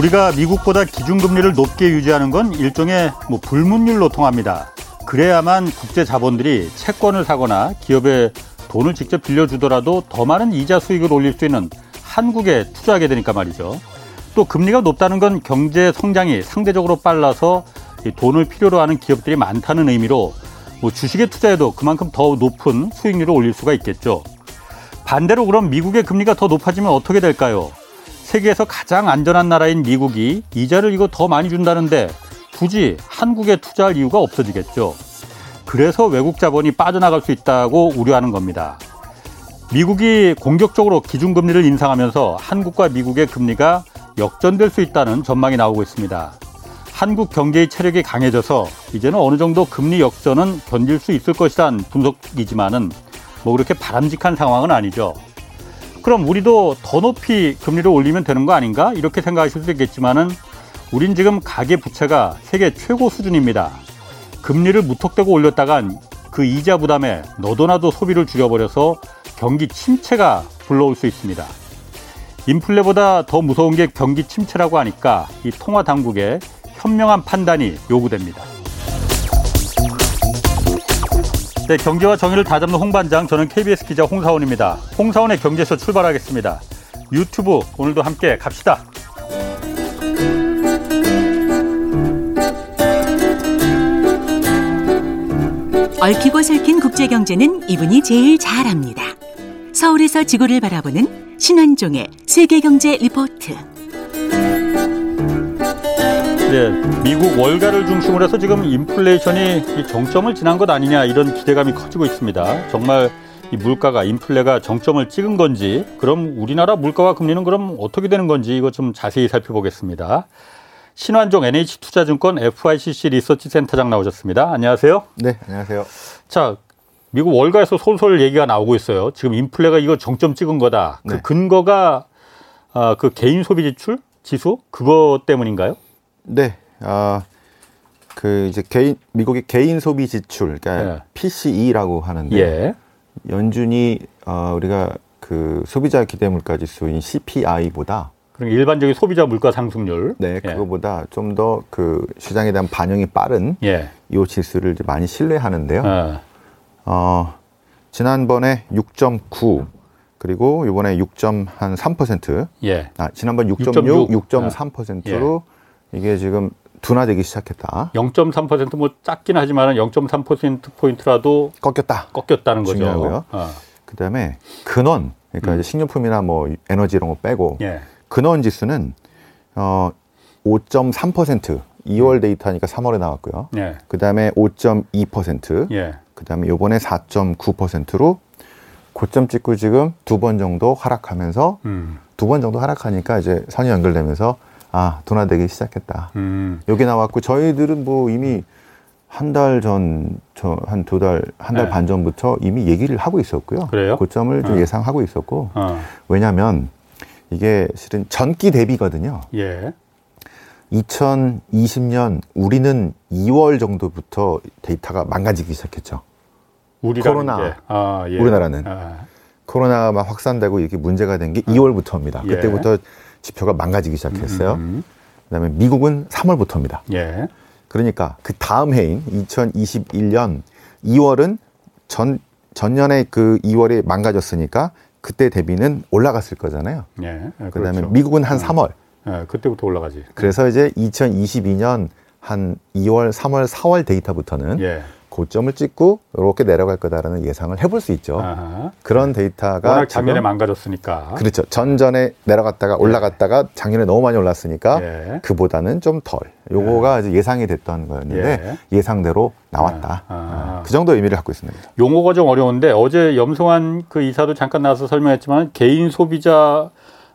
우리가 미국보다 기준금리를 높게 유지하는 건 일종의 뭐 불문율로 통합니다. 그래야만 국제 자본들이 채권을 사거나 기업에 돈을 직접 빌려주더라도 더 많은 이자 수익을 올릴 수 있는 한국에 투자하게 되니까 말이죠. 또 금리가 높다는 건 경제 성장이 상대적으로 빨라서 돈을 필요로 하는 기업들이 많다는 의미로 뭐 주식에 투자해도 그만큼 더 높은 수익률을 올릴 수가 있겠죠. 반대로 그럼 미국의 금리가 더 높아지면 어떻게 될까요? 세계에서 가장 안전한 나라인 미국이 이자를 이거 더 많이 준다는데 굳이 한국에 투자할 이유가 없어지겠죠. 그래서 외국 자본이 빠져나갈 수 있다고 우려하는 겁니다. 미국이 공격적으로 기준금리를 인상하면서 한국과 미국의 금리가 역전될 수 있다는 전망이 나오고 있습니다. 한국 경제의 체력이 강해져서 이제는 어느 정도 금리 역전은 견딜 수 있을 것이란 분석이지만은 뭐 그렇게 바람직한 상황은 아니죠. 그럼 우리도 더 높이 금리를 올리면 되는 거 아닌가? 이렇게 생각하실 수 있겠지만은 우린 지금 가계 부채가 세계 최고 수준입니다. 금리를 무턱대고 올렸다간 그 이자 부담에 너도나도 소비를 줄여버려서 경기 침체가 불러올 수 있습니다. 인플레보다 더 무서운 게 경기 침체라고 하니까 이 통화 당국의 현명한 판단이 요구됩니다. 네, 경제와 정의를 다잡는 홍반장, 저는 KBS 기자 홍사원입니다. 홍사원의 경제쇼 출발하겠습니다. 유튜브 오늘도 함께 갑시다. 얽히고 설킨 국제 경제는 이분이 제일 잘합니다. 서울에서 지구를 바라보는 신환종의 세계 경제 리포트. 네, 미국 월가를 중심으로 해서 지금 인플레이션이 정점을 지난 것 아니냐 이런 기대감이 커지고 있습니다. 정말 이 물가가 인플레가 정점을 찍은 건지 그럼 우리나라 물가와 금리는 그럼 어떻게 되는 건지 이거 좀 자세히 살펴보겠습니다. 신환종 NH투자증권 FICC 리서치 센터장 나오셨습니다. 안녕하세요. 네, 안녕하세요. 자, 미국 월가에서 솔솔 얘기가 나오고 있어요. 지금 인플레가 이거 정점 찍은 거다. 그 네. 근거가 아, 그 개인 소비 지출 지수 그거 때문인가요? 네. 아, 그 이제 개인 미국의 개인 소비 지출, 그러니까 네. PCE라고 하는데 예. 연준이 어, 우리가 그 소비자 기대 물가 지수인 CPI보다 그럼 일반적인 소비자 물가 상승률 네, 예. 그거보다 좀 더 그 시장에 대한 반영이 빠른 예. 이 지수를 이제 많이 신뢰하는데요. 예. 어, 지난번에 6.9 그리고 이번에 6.3%. 예. 아, 지난번 6.6, 6.3%로 이게 지금 둔화되기 시작했다. 0.3%뭐 작긴 하지만 0.3% 포인트라도 꺾였다. 꺾였다는 거죠. 중요하고요. 어. 그다음에 근원 그러니까 음. 식료품이나 뭐 에너지 이런 거 빼고 예. 근원 지수는 어 5.3% 2월 음. 데이터니까 3월에 나왔고요. 예. 그다음에 5.2%. 예. 그다음에 요번에 4.9%로 고점 찍고 지금 두 번 정도 하락하면서 음. 두번 정도 하락하니까 이제 선이 연결되면서 아 둔화되기 시작했다. 음. 여기 나왔고 저희들은 뭐 이미 한 달 전, 저 한 두 달, 한 달반 네. 전부터 이미 얘기를 하고 있었고요. 그래요? 고점을 좀 어. 예상하고 있었고. 어. 왜냐하면 이게 실은 전기 대비거든요. 예. 2020년 우리는 2월 정도부터 데이터가 망가지기 시작했죠. 코로나, 아, 예. 우리나라는 아. 코로나가 막 확산되고 이렇게 문제가 된게 2월부터입니다. 예. 그때부터 지표가 망가지기 시작했어요. 음, 음, 음. 그다음에 미국은 3월부터입니다. 예. 그러니까 그 다음 해인 2021년 2월은 전 전년에 그 2월에 망가졌으니까 그때 대비는 올라갔을 거잖아요. 예. 예 그다음에 그렇죠. 미국은 한 3월. 예, 그때부터 올라가지. 그래서 이제 2022년 한 2월, 3월, 4월 데이터부터는 예. 고점을 찍고 이렇게 내려갈 거다라는 예상을 해볼 수 있죠. 아하. 그런 데이터가 워낙 작년에 망가졌으니까. 그렇죠. 전전에 내려갔다가 예. 올라갔다가 예. 작년에 너무 많이 올랐으니까 예. 그보다는 좀 덜. 요거가 예. 이제 예상이 됐던 거였는데 예. 상대로 나왔다. 아. 아. 그 정도 의미를 갖고 있습니다. 용어가 좀 어려운데 어제 염성환 그 이사도 잠깐 나와서 설명했지만 개인 소비자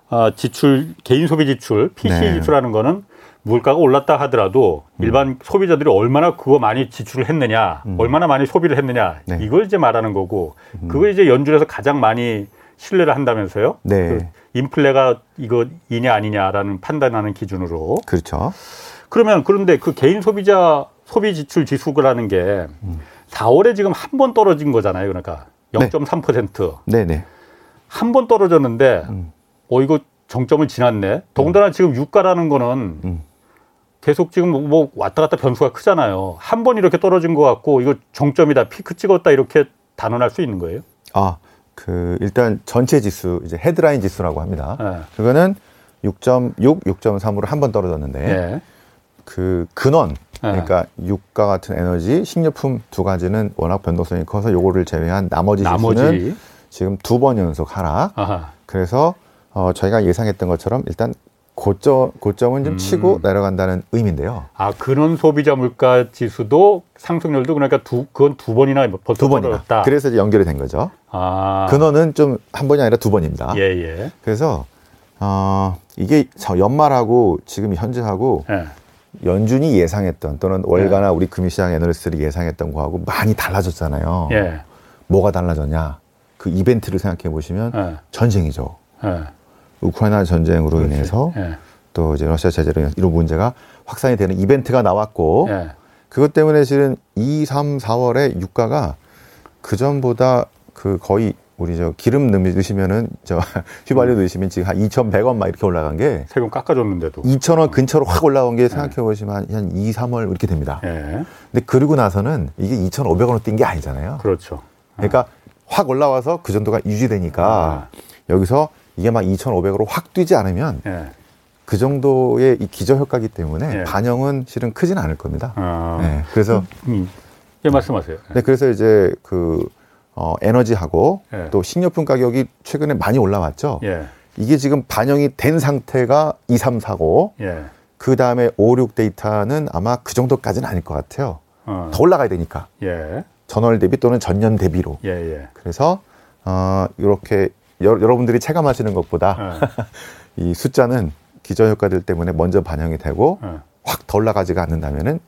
아, 지출, 개인 소비 지출, PC 네. 지출하는 거는 물가가 올랐다 하더라도 음. 일반 소비자들이 얼마나 그거 많이 지출을 했느냐, 음. 얼마나 많이 소비를 했느냐, 네. 이걸 이제 말하는 거고, 음. 그거 이제 연준에서 가장 많이 신뢰를 한다면서요? 네. 그 인플레가 이거 이냐 아니냐라는 판단하는 기준으로. 그렇죠. 그러면 그런데 그 개인 소비자 소비 지출 지수라는 게 음. 4월에 지금 한 번 떨어진 거잖아요. 그러니까 0.3%. 네. 네네. 한 번 떨어졌는데, 음. 어, 이거 정점을 지났네. 더군다나 음. 지금 유가라는 거는 음. 계속 지금 뭐, 뭐 왔다 갔다 변수가 크잖아요. 한 번 이렇게 떨어진 것 같고 이거 정점이다, 피크 찍었다 이렇게 단언할 수 있는 거예요? 아, 그 일단 전체 지수 이제 헤드라인 지수라고 합니다. 네. 그거는 6.6, 6.3으로 한 번 떨어졌는데 네. 그 근원 네. 그러니까 유가 같은 에너지, 식료품 두 가지는 워낙 변동성이 커서 요거를 제외한 나머지, 나머지. 지수는 지금 두 번 연속 하락. 아하. 그래서 어, 저희가 예상했던 것처럼 일단 고점, 고점은 좀 음. 치고 내려간다는 의미인데요. 아, 근원 소비자 물가 지수도 상승률도 그러니까 두, 그건 두 번이나 벌써 두 번이나. 떨어졌다. 그래서 이제 연결이 된 거죠. 아. 근원은 좀 한 번이 아니라 두 번입니다. 예, 예. 그래서, 어, 이게 연말하고 지금 현재하고 예. 연준이 예상했던 또는 월가나 예. 우리 금융시장 애널리스트들이 예상했던 거하고 많이 달라졌잖아요. 예. 뭐가 달라졌냐? 그 이벤트를 생각해 보시면 예. 전쟁이죠. 예. 우크라이나 전쟁으로 그렇지. 인해서 예. 또 이제 러시아 제재로 인해서 이런 문제가 확산이 되는 이벤트가 나왔고 예. 그것 때문에 실은 2, 3, 4월에 유가가 그 전보다 그 거의 우리 저 기름 넣으시면은 저 휘발유 음. 넣으시면 지금 한 2,100원 막 이렇게 올라간 게 세금 깎아줬는데도 2,000원 근처로 확 올라온 게 예. 생각해 보시면 한 2, 3월 이렇게 됩니다. 예. 근데 그러고 나서는 이게 2,500원으로 뛴 게 아니잖아요. 그렇죠. 그러니까 확 올라와서 그 정도가 유지되니까 아. 여기서 이게 막 2,500으로 확 뛰지 않으면 예. 그 정도의 이 기저 효과기 때문에 예. 반영은 실은 크지는 않을 겁니다. 아. 네, 그래서 음, 음. 예, 말씀하세요. 네, 그래서 이제 그 어, 에너지하고 예. 또 식료품 가격이 최근에 많이 올라왔죠. 예. 이게 지금 반영이 된 상태가 2, 3, 4고 그 다음에 5, 6 데이터는 아마 그 정도까지는 아닐 것 같아요. 어. 더 올라가야 되니까. 예. 전월 대비 또는 전년 대비로. 그래서 어, 이렇게 여 러분들이 체감하시는 것보다 네. 이 숫자는 기저효과들 때문에 먼저 반영이 되고 네. 확더 올라가지가 않는다면은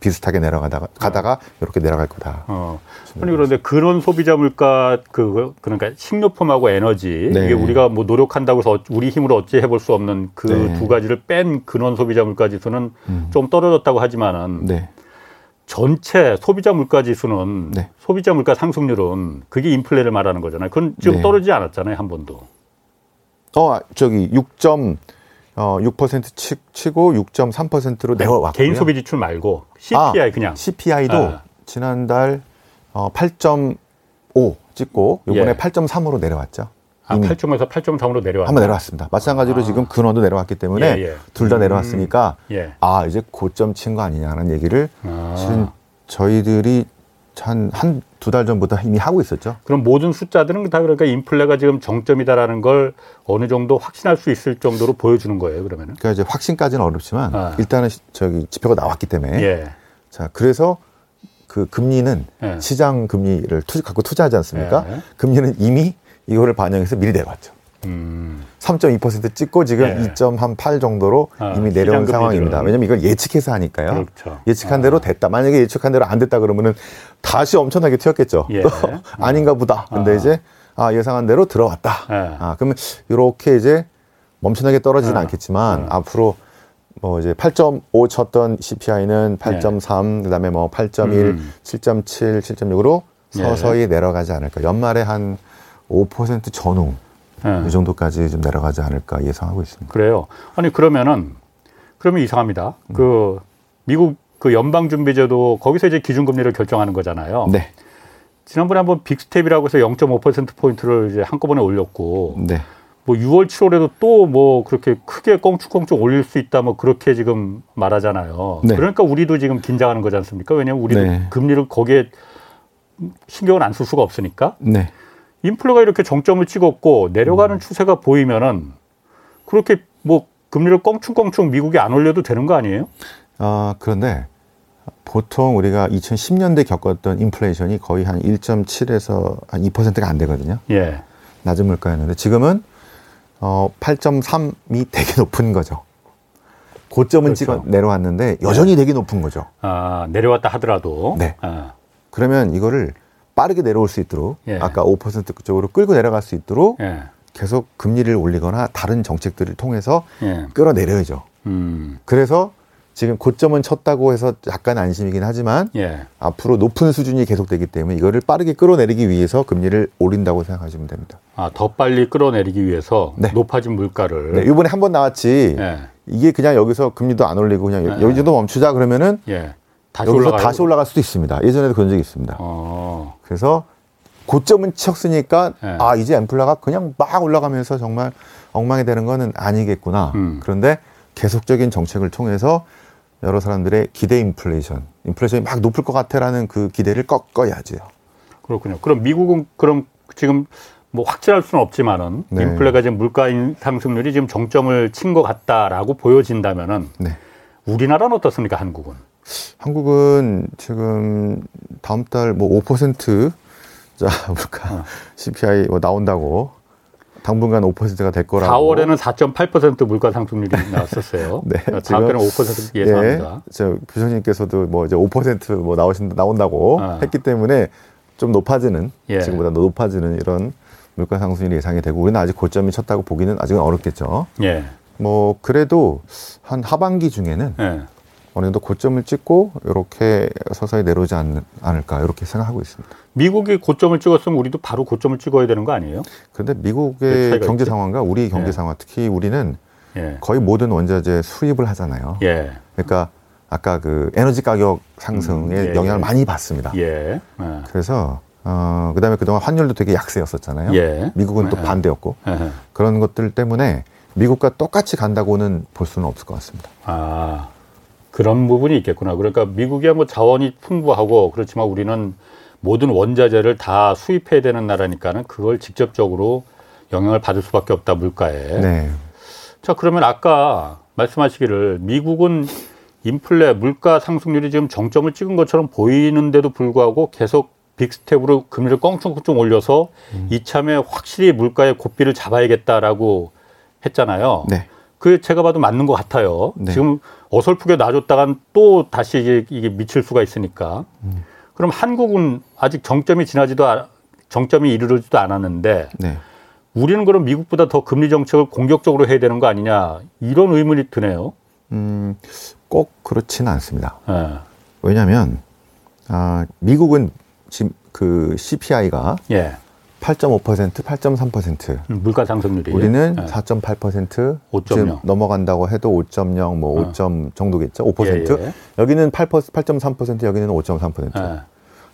비슷하게 내려가다가 가다가 이렇게 내려갈 거다. 어. 아니 그런데 그런 소비자 물가 그 그러니까 식료품하고 에너지 네. 이게 우리가 뭐 노력한다고 해서 우리 힘으로 어찌 해볼 수 없는 그두 네. 가지를 뺀 근원 소비자 물가 지수는 음. 좀 떨어졌다고 하지만은 네. 전체 소비자 물가 지수는 네. 소비자 물가 상승률은 그게 인플레를 말하는 거잖아요. 그건 지금 네. 떨어지지 않았잖아요, 한 번도. 어, 저기 6점 어, 6% 치, 치고 6.3%로 내려왔고요. 개인 소비 지출 말고 CPI 아, 그냥. CPI도 아. 지난달 어, 8.5 찍고 요번에 예. 8.3으로 내려왔죠. 아, 8.5에서 8.3으로 내려왔다. 한번 내려왔습니다. 마찬가지로 아. 지금 근원도 내려왔기 때문에 예, 예. 둘다 음. 내려왔으니까 예. 아 이제 고점 친 거 아니냐는 얘기를 아. 실은 저희들이 한 한 두 달 전부터 이미 하고 있었죠. 그럼 모든 숫자들은 다 그러니까 인플레가 지금 정점이다라는 걸 어느 정도 확신할 수 있을 정도로 보여주는 거예요. 그러면은. 그러니까 이제 확신까지는 어렵지만 아. 일단은 저기 지표가 나왔기 때문에 예. 자 그래서 그 금리는 예. 시장 금리를 투, 갖고 투자하지 않습니까? 예. 금리는 이미 이거를 반영해서 미리 내려왔죠. 음. 3.2% 찍고 지금 네. 2.8 정도로 아, 이미 내려온 상황입니다. 왜냐면 이걸 예측해서 하니까요. 그렇죠. 예측한 아. 대로 됐다. 만약에 예측한 대로 안 됐다 그러면은 다시 엄청나게 튀었겠죠. 예. 또 아닌가 보다. 근데 아. 이제 아, 예상한 대로 들어왔다. 예. 아, 그러면 이렇게 이제 멈춰나게 떨어지진 아. 않겠지만 아. 앞으로 뭐 이제 8.5 쳤던 CPI는 8.3, 예. 그다음에 뭐 8.1, 음. 7.7, 7.6으로 서서히 예. 내려가지 않을까. 연말에 한 5% 전후 네. 이 정도까지 좀 내려가지 않을까 예상하고 있습니다. 그래요. 아니 그러면은 그러면 이상합니다. 음. 그 미국 그 연방준비제도 거기서 이제 기준금리를 결정하는 거잖아요. 네. 지난번에 한번 big step이라고 해서 0.5% 포인트를 이제 한꺼번에 올렸고 네. 뭐 6월, 7월에도 또 뭐 그렇게 크게 껑충껑충 올릴 수 있다 뭐 그렇게 지금 말하잖아요. 네. 그러니까 우리도 지금 긴장하는 거지 않습니까? 왜냐하면 우리도 네. 금리를 거기에 신경을 안 쓸 수가 없으니까. 네. 인플레가 이렇게 정점을 찍었고 내려가는 음. 추세가 보이면은 그렇게 뭐 금리를 껑충껑충 미국이 안 올려도 되는 거 아니에요? 아, 그런데 보통 우리가 2010년대 겪었던 인플레이션이 거의 한 1.7에서 한 2%가 안 되거든요. 예. 낮은 물가였는데 지금은 어 8.3이 되게 높은 거죠. 고점은 그렇죠. 찍어 내려왔는데 여전히 네. 되게 높은 거죠. 아, 내려왔다 하더라도. 네. 아. 그러면 이거를 빠르게 내려올 수 있도록 예. 아까 5% 쪽으로 끌고 내려갈 수 있도록 예. 계속 금리를 올리거나 다른 정책들을 통해서 예. 끌어내려야죠. 음. 그래서 지금 고점은 쳤다고 해서 약간 안심이긴 하지만 예. 앞으로 높은 수준이 계속되기 때문에 이거를 빠르게 끌어내리기 위해서 금리를 올린다고 생각하시면 됩니다. 아, 더 빨리 끌어내리기 위해서 네. 높아진 물가를. 네, 이번에 한 번 나왔지. 예. 이게 그냥 여기서 금리도 안 올리고 그냥 예. 여기도 멈추자 그러면은 예. 다시 여기서 올라가요? 다시 올라갈 수도 있습니다. 예전에도 그런 적이 있습니다. 어. 그래서 고점은 쳤으니까 예. 아 이제 엠플라가 그냥 막 올라가면서 정말 엉망이 되는 거는 아니겠구나. 음. 그런데 계속적인 정책을 통해서 여러 사람들의 기대 인플레이션, 인플레이션이 막 높을 것 같아라는 그 기대를 꺾어야죠. 그렇군요. 그럼 미국은 그럼 지금 뭐 확실할 수는 없지만은 네. 인플레가 지금 물가 상승률이 지금 정점을 친 것 같다라고 보여진다면은 네. 우리나라는 어떻습니까? 한국은? 한국은 지금 다음 달 뭐 5%자 물가 어. CPI 뭐 나온다고 당분간 5%가 될 거라고. 4월에는 4.8% 물가 상승률이 나왔었어요. 네. 다음 달은 5% 예상합니다. 예, 저 부장님께서도 뭐 이제 5%뭐 나오신 나온다고 아. 했기 때문에 좀 높아지는 예. 지금보다 높아지는 이런 물가 상승률이 예상이 되고 우리는 아직 고점이 쳤다고 보기는 아직은 어렵겠죠. 예. 뭐 그래도 한 하반기 중에는 예. 어느 정도 고점을 찍고 이렇게 서서히 내려오지 않, 않을까 이렇게 생각하고 있습니다. 미국이 고점을 찍었으면 우리도 바로 고점을 찍어야 되는 거 아니에요? 그런데 미국의 경제 있지? 상황과 우리 경제 예. 상황 특히 우리는 예. 거의 모든 원자재 수입을 하잖아요. 예. 그러니까 아까 그 에너지 가격 상승에 음, 예, 영향을 예. 많이 받습니다. 예. 예. 그래서 어 그다음에 그동안 환율도 되게 약세였었잖아요. 예. 미국은 또 반대였고 그런 것들 때문에 미국과 똑같이 간다고는 볼 수는 없을 것 같습니다. 아. 그런 부분이 있겠구나. 그러니까 미국이야 뭐 자원이 풍부하고 그렇지만 우리는 모든 원자재를 다 수입해야 되는 나라니까는 그걸 직접적으로 영향을 받을 수밖에 없다 물가에. 네. 자 그러면 아까 말씀하시기를 미국은 인플레 물가 상승률이 지금 정점을 찍은 것처럼 보이는데도 불구하고 계속 big step으로 금리를 껑충껑충 올려서 음. 이참에 확실히 물가의 고삐를 잡아야겠다라고 했잖아요. 네. 그 제가 봐도 맞는 것 같아요. 네. 지금 어설프게 놔줬다간 또 다시 이게, 이게 미칠 수가 있으니까. 음. 그럼 한국은 아직 정점이 지나지도 정점이 이르르지도 않았는데 네. 우리는 그럼 미국보다 더 금리 정책을 공격적으로 해야 되는 거 아니냐 이런 의문이 드네요. 음, 꼭 그렇지는 않습니다. 네. 왜냐하면 아, 미국은 지금 그 CPI가 예. 8.5%, 8.3%. 음, 물가 상승률이. 우리는 네. 4.8%. 5.0. 넘어간다고 해도 5.0, 뭐 5. 어. 정도겠죠. 5%. 예, 예. 여기는 8, 8.3%, 여기는 5.3%. 예.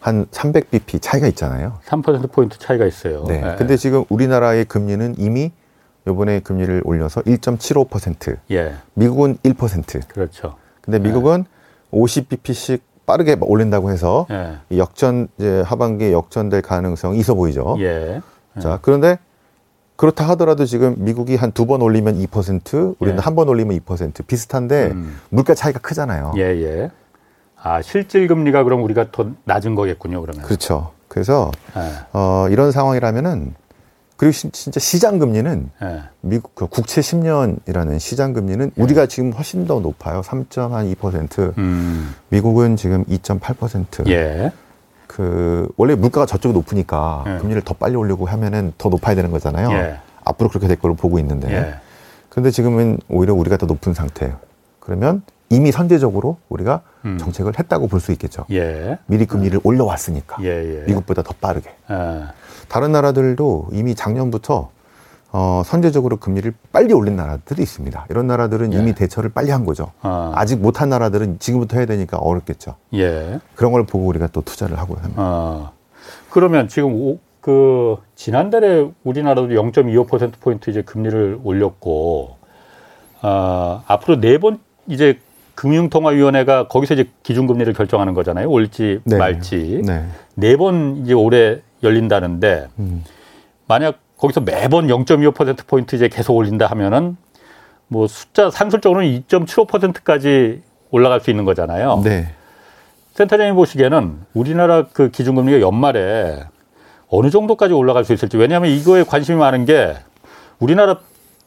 한 300bp 차이가 있잖아요. 3%포인트 차이가 있어요. 네. 예. 근데 지금 우리나라의 금리는 이미 요번에 금리를 올려서 1.75%. 예. 미국은 1%. 그렇죠. 근데 미국은 50bp씩 빠르게 올린다고 해서 예. 역전 이제 하반기에 역전될 가능성이 있어 보이죠. 예. 예. 자 그런데 그렇다 하더라도 지금 미국이 한 두 번 올리면 2%, 우리는 예. 한번 올리면 2% 비슷한데 음. 물가 차이가 크잖아요. 예, 예. 아 실질 금리가 그럼 우리가 더 낮은 거겠군요, 그러면. 그렇죠. 그래서 예. 어, 이런 상황이라면은 그리고 시, 진짜 시장 금리는 네. 미국 그 국채 10년이라는 시장 금리는 네. 우리가 지금 훨씬 더 높아요. 3.2%. 음. 미국은 지금 2.8%. 예. 그 원래 물가가 저쪽이 높으니까 예. 금리를 더 빨리 올리고 하면은 더 높아야 되는 거잖아요. 예. 앞으로 그렇게 될 걸로 보고 있는데. 예. 그런데 지금은 오히려 우리가 더 높은 상태예요. 그러면 이미 선제적으로 우리가 음. 정책을 했다고 볼 수 있겠죠. 예. 미리 금리를 음. 올려왔으니까 예, 예. 미국보다 더 빠르게. 예. 다른 나라들도 이미 작년부터 어, 선제적으로 금리를 빨리 올린 나라들이 있습니다. 이런 나라들은 예. 이미 대처를 빨리 한 거죠. 아. 직 못한 나라들은 지금부터 해야 되니까 어렵겠죠. 예. 그런 걸 보고 우리가 또 투자를 하고 합니다. 아. 그러면 지금 오, 그 지난달에 우리나라도 0.25% 포인트 이제 금리를 올렸고 아, 앞으로 네 번 이제 금융통화위원회가 거기서 이제 기준금리를 결정하는 거잖아요. 올지 네. 말지 네번 네 이제 올해 열린다는데 음. 만약 거기서 매번 0.25% 포인트 이제 계속 올린다 하면은 뭐 숫자 산술적으로는 2.75%까지 올라갈 수 있는 거잖아요. 네. 센터장님 보시기에는 우리나라 그 기준금리가 연말에 어느 정도까지 올라갈 수 있을지 왜냐하면 이거에 관심이 많은 게 우리나라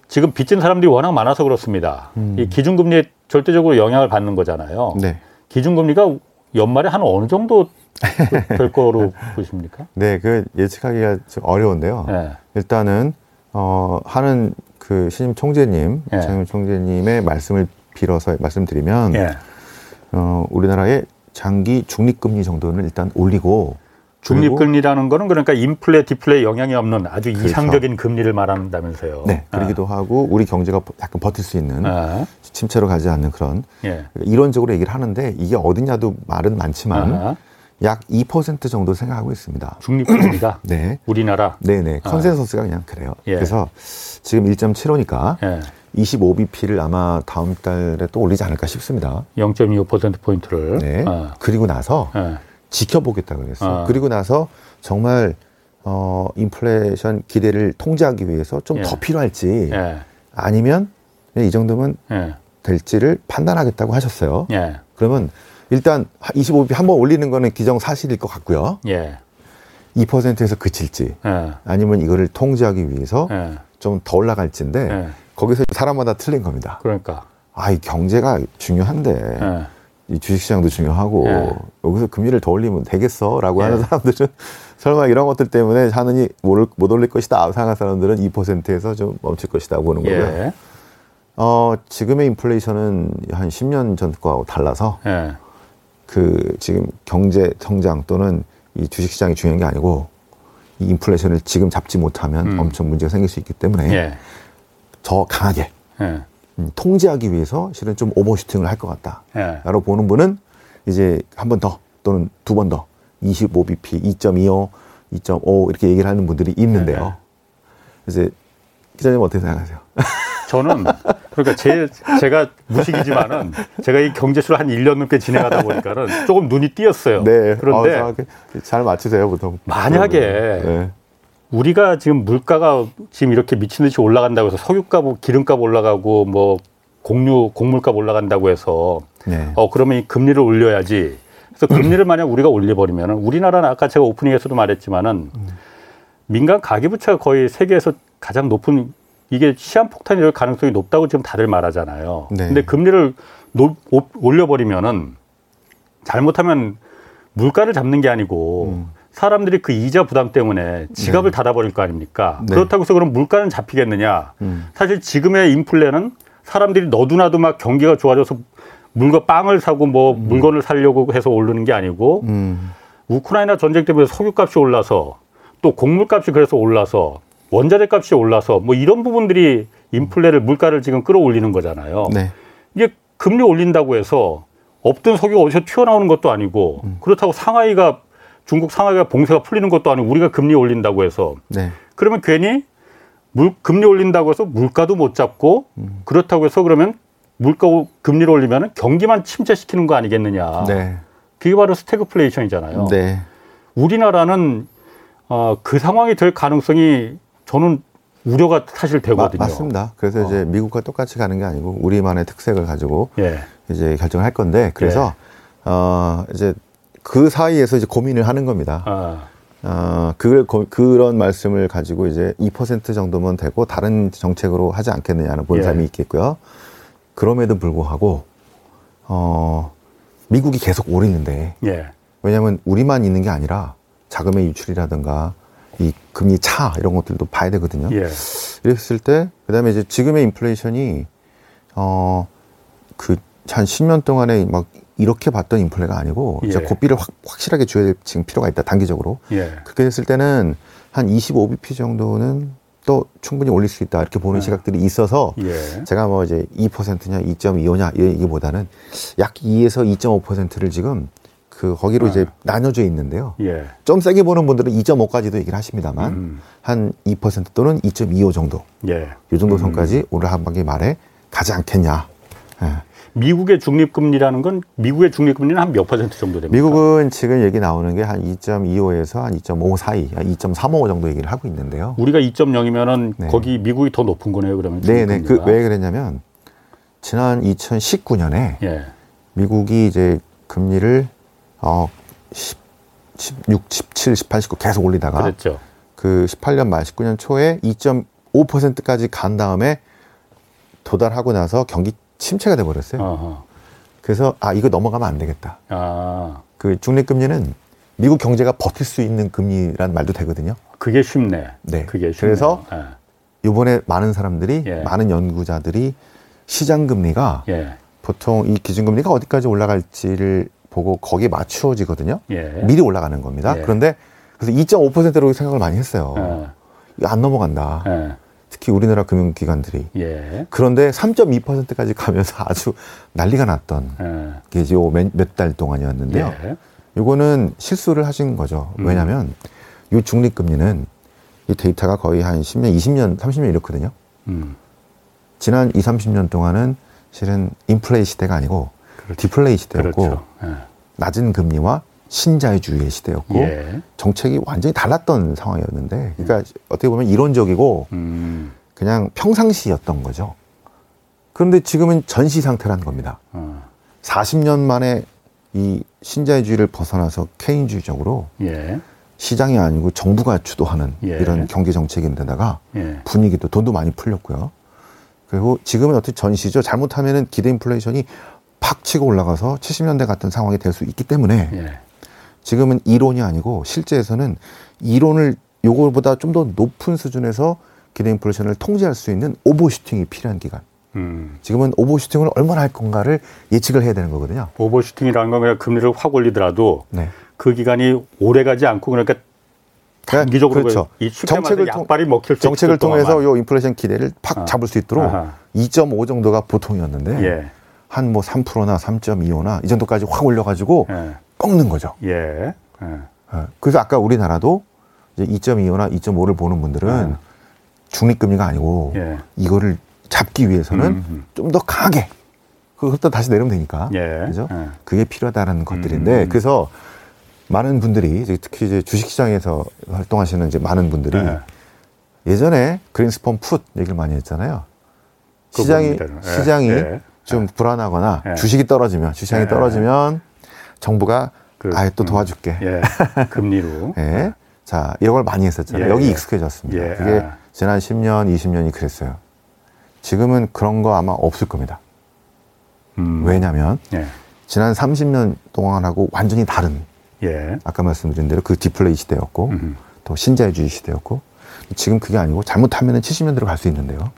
지금 빚진 사람들이 워낙 많아서 그렇습니다. 음. 이 기준금리에 절대적으로 영향을 받는 거잖아요. 네. 기준금리가 연말에 한 어느 정도 될 거로 보십니까? 네, 그 예측하기가 좀 어려운데요. 네. 일단은 어 하는 그 신임 총재님, 네. 장임 총재님의 말씀을 빌어서 말씀드리면 예. 어, 우리나라의 장기 중립금리 정도는 일단 올리고 중립금리라는 거는 그러니까 인플레 디플레 영향이 없는 아주 그렇죠. 이상적인 금리를 말한다면서요. 네, 그러기도 아. 하고 우리 경제가 약간 버틸 수 있는 아. 침체로 가지 않는 그런 예. 이론적으로 얘기를 하는데 이게 어디냐도 말은 많지만 아. 약 2% 정도 생각하고 있습니다. 중립금리가? 네. 우리나라? 네네. 아. consensus가 그냥 그래요. 예. 그래서 지금 1.75니까 예. 25bp를 아마 다음 달에 또 올리지 않을까 싶습니다. 0.25%포인트를. 네. 아. 그리고 나서 예. 지켜보겠다 그랬어요. 아. 그리고 나서 정말 어 인플레이션 기대를 통제하기 위해서 좀더 예. 필요할지 예. 아니면 이 정도면 예. 될지를 판단하겠다고 하셨어요. 예. 그러면 일단 25bp 한 번 올리는 거는 기정 사실일 것 같고요. 예. 2%에서 그칠지 예. 아니면 이거를 통제하기 위해서 예. 좀더 올라갈지인데 거기서 사람마다 틀린 겁니다. 그러니까 아, 이 경제가 중요한데 이 주식시장도 중요하고 예. 여기서 금리를 더 올리면 되겠어라고 예. 하는 사람들은 설마 이런 것들 때문에 하느니 못 올릴 것이다 생각하는 사람들은 2%에서 좀 멈출 것이다 보는 거고요. 예. 어, 지금의 인플레이션은 한 10년 전 거하고 달라서 예. 그 지금 경제 성장 또는 이 주식 시장이 중요한 게 아니고 이 인플레이션을 지금 잡지 못하면 음. 엄청 문제가 생길 수 있기 때문에 예. 더 강하게 예. 음, 통제하기 위해서 실은 좀 오버슈팅을 할 것 같다. 예. 라고 보는 분은 이제 한 번 더 또는 두 번 더 25bp, 2.25, 2.5 이렇게 얘기를 하는 분들이 있는데요. 예. 이제 기자님 어떻게 생각하세요? 저는 그러니까 제 제가 무식이지만은 제가 이 경제수를 한 1년 넘게 진행하다 보니까는 조금 눈이 띄었어요. 네. 그런데 아, 잘 맞추세요, 보통. 만약에 네. 우리가 지금 물가가 지금 이렇게 미친 듯이 올라간다고 해서 석유값, 기름값 올라가고 뭐 공유, 곡물값 올라간다고 해서 네. 어 그러면 이 금리를 올려야지. 그래서 금리를 만약 우리가 올려버리면은 우리나라는 아까 제가 오프닝에서도 말했지만은 민간 가계부채가 거의 세계에서 가장 높은 이게 시한폭탄이 될 가능성이 높다고 지금 다들 말하잖아요. 네. 근데 금리를 높, 올려버리면은 잘못하면 물가를 잡는 게 아니고 음. 사람들이 그 이자 부담 때문에 지갑을 네. 닫아버릴 거 아닙니까? 네. 그렇다고 해서 그럼 물가는 잡히겠느냐? 음. 사실 지금의 인플레는 사람들이 너도나도 막 경기가 좋아져서 물건 빵을 사고 뭐 음. 물건을 사려고 해서 오르는 게 아니고 음. 우크라이나 전쟁 때문에 석유값이 올라서 또 곡물값이 그래서 올라서 원자재 값이 올라서 뭐 이런 부분들이 인플레를 물가를 지금 끌어올리는 거잖아요. 네. 이게 금리 올린다고 해서 없던 석유가 어디서 튀어나오는 것도 아니고 음. 그렇다고 상하이가 중국 상하이가 봉쇄가 풀리는 것도 아니고 우리가 금리 올린다고 해서 네. 그러면 괜히 물 금리 올린다고 해서 물가도 못 잡고 음. 그렇다고 해서 그러면 물가 금리를 올리면 경기만 침체시키는 거 아니겠느냐. 네. 그게 바로 스태그플레이션이잖아요. 네. 우리나라는 어, 그 상황이 될 가능성이 저는 우려가 사실 되거든요. 마, 맞습니다. 그래서 어. 이제 미국과 똑같이 가는 게 아니고 우리만의 특색을 가지고 예. 이제 결정을 할 건데 그래서 예. 어 이제 그 사이에서 이제 고민을 하는 겁니다. 아. 어, 그걸 고, 그런 말씀을 가지고 이제 2% 정도면 되고 다른 정책으로 하지 않겠느냐는 본사람이 예. 있겠고요. 그럼에도 불구하고 어 미국이 계속 오르는데 예. 왜냐하면 우리만 있는 게 아니라 자금의 유출이라든가 이 금리 차 이런 것들도 봐야 되거든요. 예. 이랬을 때 그다음에 이제 지금의 인플레이션이 어그 한 10년 동안에 막 이렇게 봤던 인플레가 아니고 예. 고비를 확, 확실하게 줘야 될 지금 필요가 있다 단기적으로. 예. 그렇게 됐을 때는 한 25bp 정도는 또 충분히 올릴 수 있다 이렇게 보는 예. 시각들이 있어서 예. 제가 뭐 이제 2%냐 2.25냐 이기보다는 약 2에서 2.5%를 지금 그 거기로 네. 이제 나눠져 있는데요. 예. 좀 세게 보는 분들은 2.5까지도 얘기를 하십니다만 음. 한2% 또는 2.25 정도. 예. 이 정도 선까지 음. 올 하반기 말에 가지 않겠냐. 예. 미국의 중립금리라는 건 미국의 중립금리는 한 몇 퍼센트 정도 됩니까? 미국은 지금 얘기 나오는 게 한 2.25에서 한 2.5 사이, 한2.35 정도 얘기를 하고 있는데요. 우리가 2.0이면은 네. 거기 미국이 더 높은 거네요, 그러면. 네 네. 그 왜 그랬냐면 지난 2019년에 예. 미국이 이제 금리를 어, 10, 16, 17, 18, 19 계속 올리다가 그랬죠. 그 18년 말 19년 초에 2.5%까지 간 다음에 도달하고 나서 경기 침체가 돼 버렸어요. 그래서 아 이거 넘어가면 안 되겠다. 아. 그 중립 금리는 미국 경제가 버틸 수 있는 금리라는 말도 되거든요. 그게 쉽네. 네. 그게 쉽네. 그래서 네. 이번에 많은 사람들이 예. 많은 연구자들이 시장 금리가 예. 보통 이 기준 금리가 어디까지 올라갈지를 보고 거기에 맞추어지거든요. 예. 미리 올라가는 겁니다. 예. 그런데 그래서 2.5%로 생각을 많이 했어요. 예. 안 넘어간다. 예. 특히 우리나라 금융기관들이. 예. 그런데 3.2%까지 가면서 아주 난리가 났던 예. 게 이제 몇 달 동안이었는데요. 예. 요거는 실수를 하신 거죠. 음. 왜냐하면 이 중립금리는 이 데이터가 거의 한 10년, 20년, 30년 이렇거든요. 음. 지난 2, 30년 동안은 실은 인플레이 시대가 아니고 그렇죠. 디플레이 시대였고 그렇죠. 예. 낮은 금리와 신자유주의의 시대였고 예. 정책이 완전히 달랐던 상황이었는데 그러니까 음. 어떻게 보면 이론적이고 음. 그냥 평상시였던 거죠. 그런데 지금은 전시 상태라는 겁니다. 어. 40년 만에 이 신자유주의를 벗어나서 케인주의적으로 예. 시장이 아니고 정부가 주도하는 예. 이런 경제 정책인데다가 예. 분위기도 돈도 많이 풀렸고요. 그리고 지금은 어떻게 전시죠. 잘못하면은 기대 인플레이션이 팍 치고 올라가서 70년대 같은 상황이 될 수 있기 때문에 예. 지금은 이론이 아니고 실제에서는 이론을 요거보다 좀 더 높은 수준에서 기대 인플레이션을 통제할 수 있는 오버슈팅이 필요한 기간. 음. 지금은 오버슈팅을 얼마나 할 건가를 예측을 해야 되는 거거든요. 오버슈팅이라는 건 그냥 금리를 확 올리더라도 네. 그 기간이 오래 가지 않고 그러니까 단기적으로 그렇죠. 이 정책을 약발이 먹힐 정책을 통해서 요 인플레이션 기대를 팍 아. 잡을 수 있도록 아하. 2.5 정도가 보통이었는데 예. 한 뭐 3%나 3.25나 이 정도까지 확 올려가지고 예. 꺾는 거죠. 예. 예. 어. 그래서 아까 우리나라도 이제 2.25나 2.5를 보는 분들은 예. 중립금리가 아니고 예. 이거를 잡기 위해서는 음, 음. 좀더 강하게 그것도 다시 내리면 되니까 예. 그죠? 예. 그게 필요하다는 음, 것들인데 음. 그래서 많은 분들이 특히 이제 주식시장에서 활동하시는 이제 많은 분들이 예. 전에 그린스폰 풋 얘기를 많이 했잖아요. 시장이 시장이 예. 좀 불안하거나 주식이 떨어지면 주식이 떨어지면 정부가 그, 아예 또 음. 도와줄게. 예. 금리로. 예. 자, 이런 걸 많이 했었잖아요. 예. 여기 익숙해졌습니다. 예. 그게 지난 10년, 20년이 그랬어요. 지금은 그런 거 아마 없을 겁니다. 음. 왜냐면, 예. 지난 30년 동안하고 완전히 다른, 예. 아까 말씀드린 대로 그 디플레이 시대였고, 음흠. 또 신자유주의 시대였고, 지금 그게 아니고 잘못하면 70년대로 갈 수 있는데요.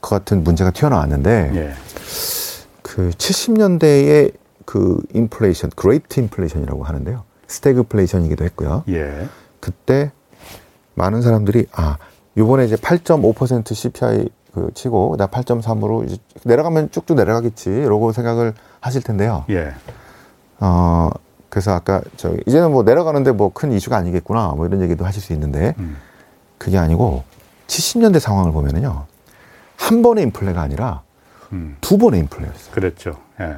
그 같은 문제가 튀어나왔는데, 예. 그 70년대에 그 인플레이션, Great Inflation이라고 하는데요. 스태그플레이션이기도 했고요. 예. 그때 많은 사람들이 아 요번에 이제 8.5% CPI 그 치고 나 8.3으로 이제 내려가면 쭉쭉 내려가겠지 이러고 생각을 하실 텐데요. 예. 어 그래서 아까 저 이제는 뭐 내려가는데 뭐 큰 이슈가 아니겠구나 뭐 이런 얘기도 하실 수 있는데 음. 그게 아니고 70년대 상황을 보면은요 한 번의 인플레가 아니라 음. 두 번의 인플레였어요. 그랬죠. 예.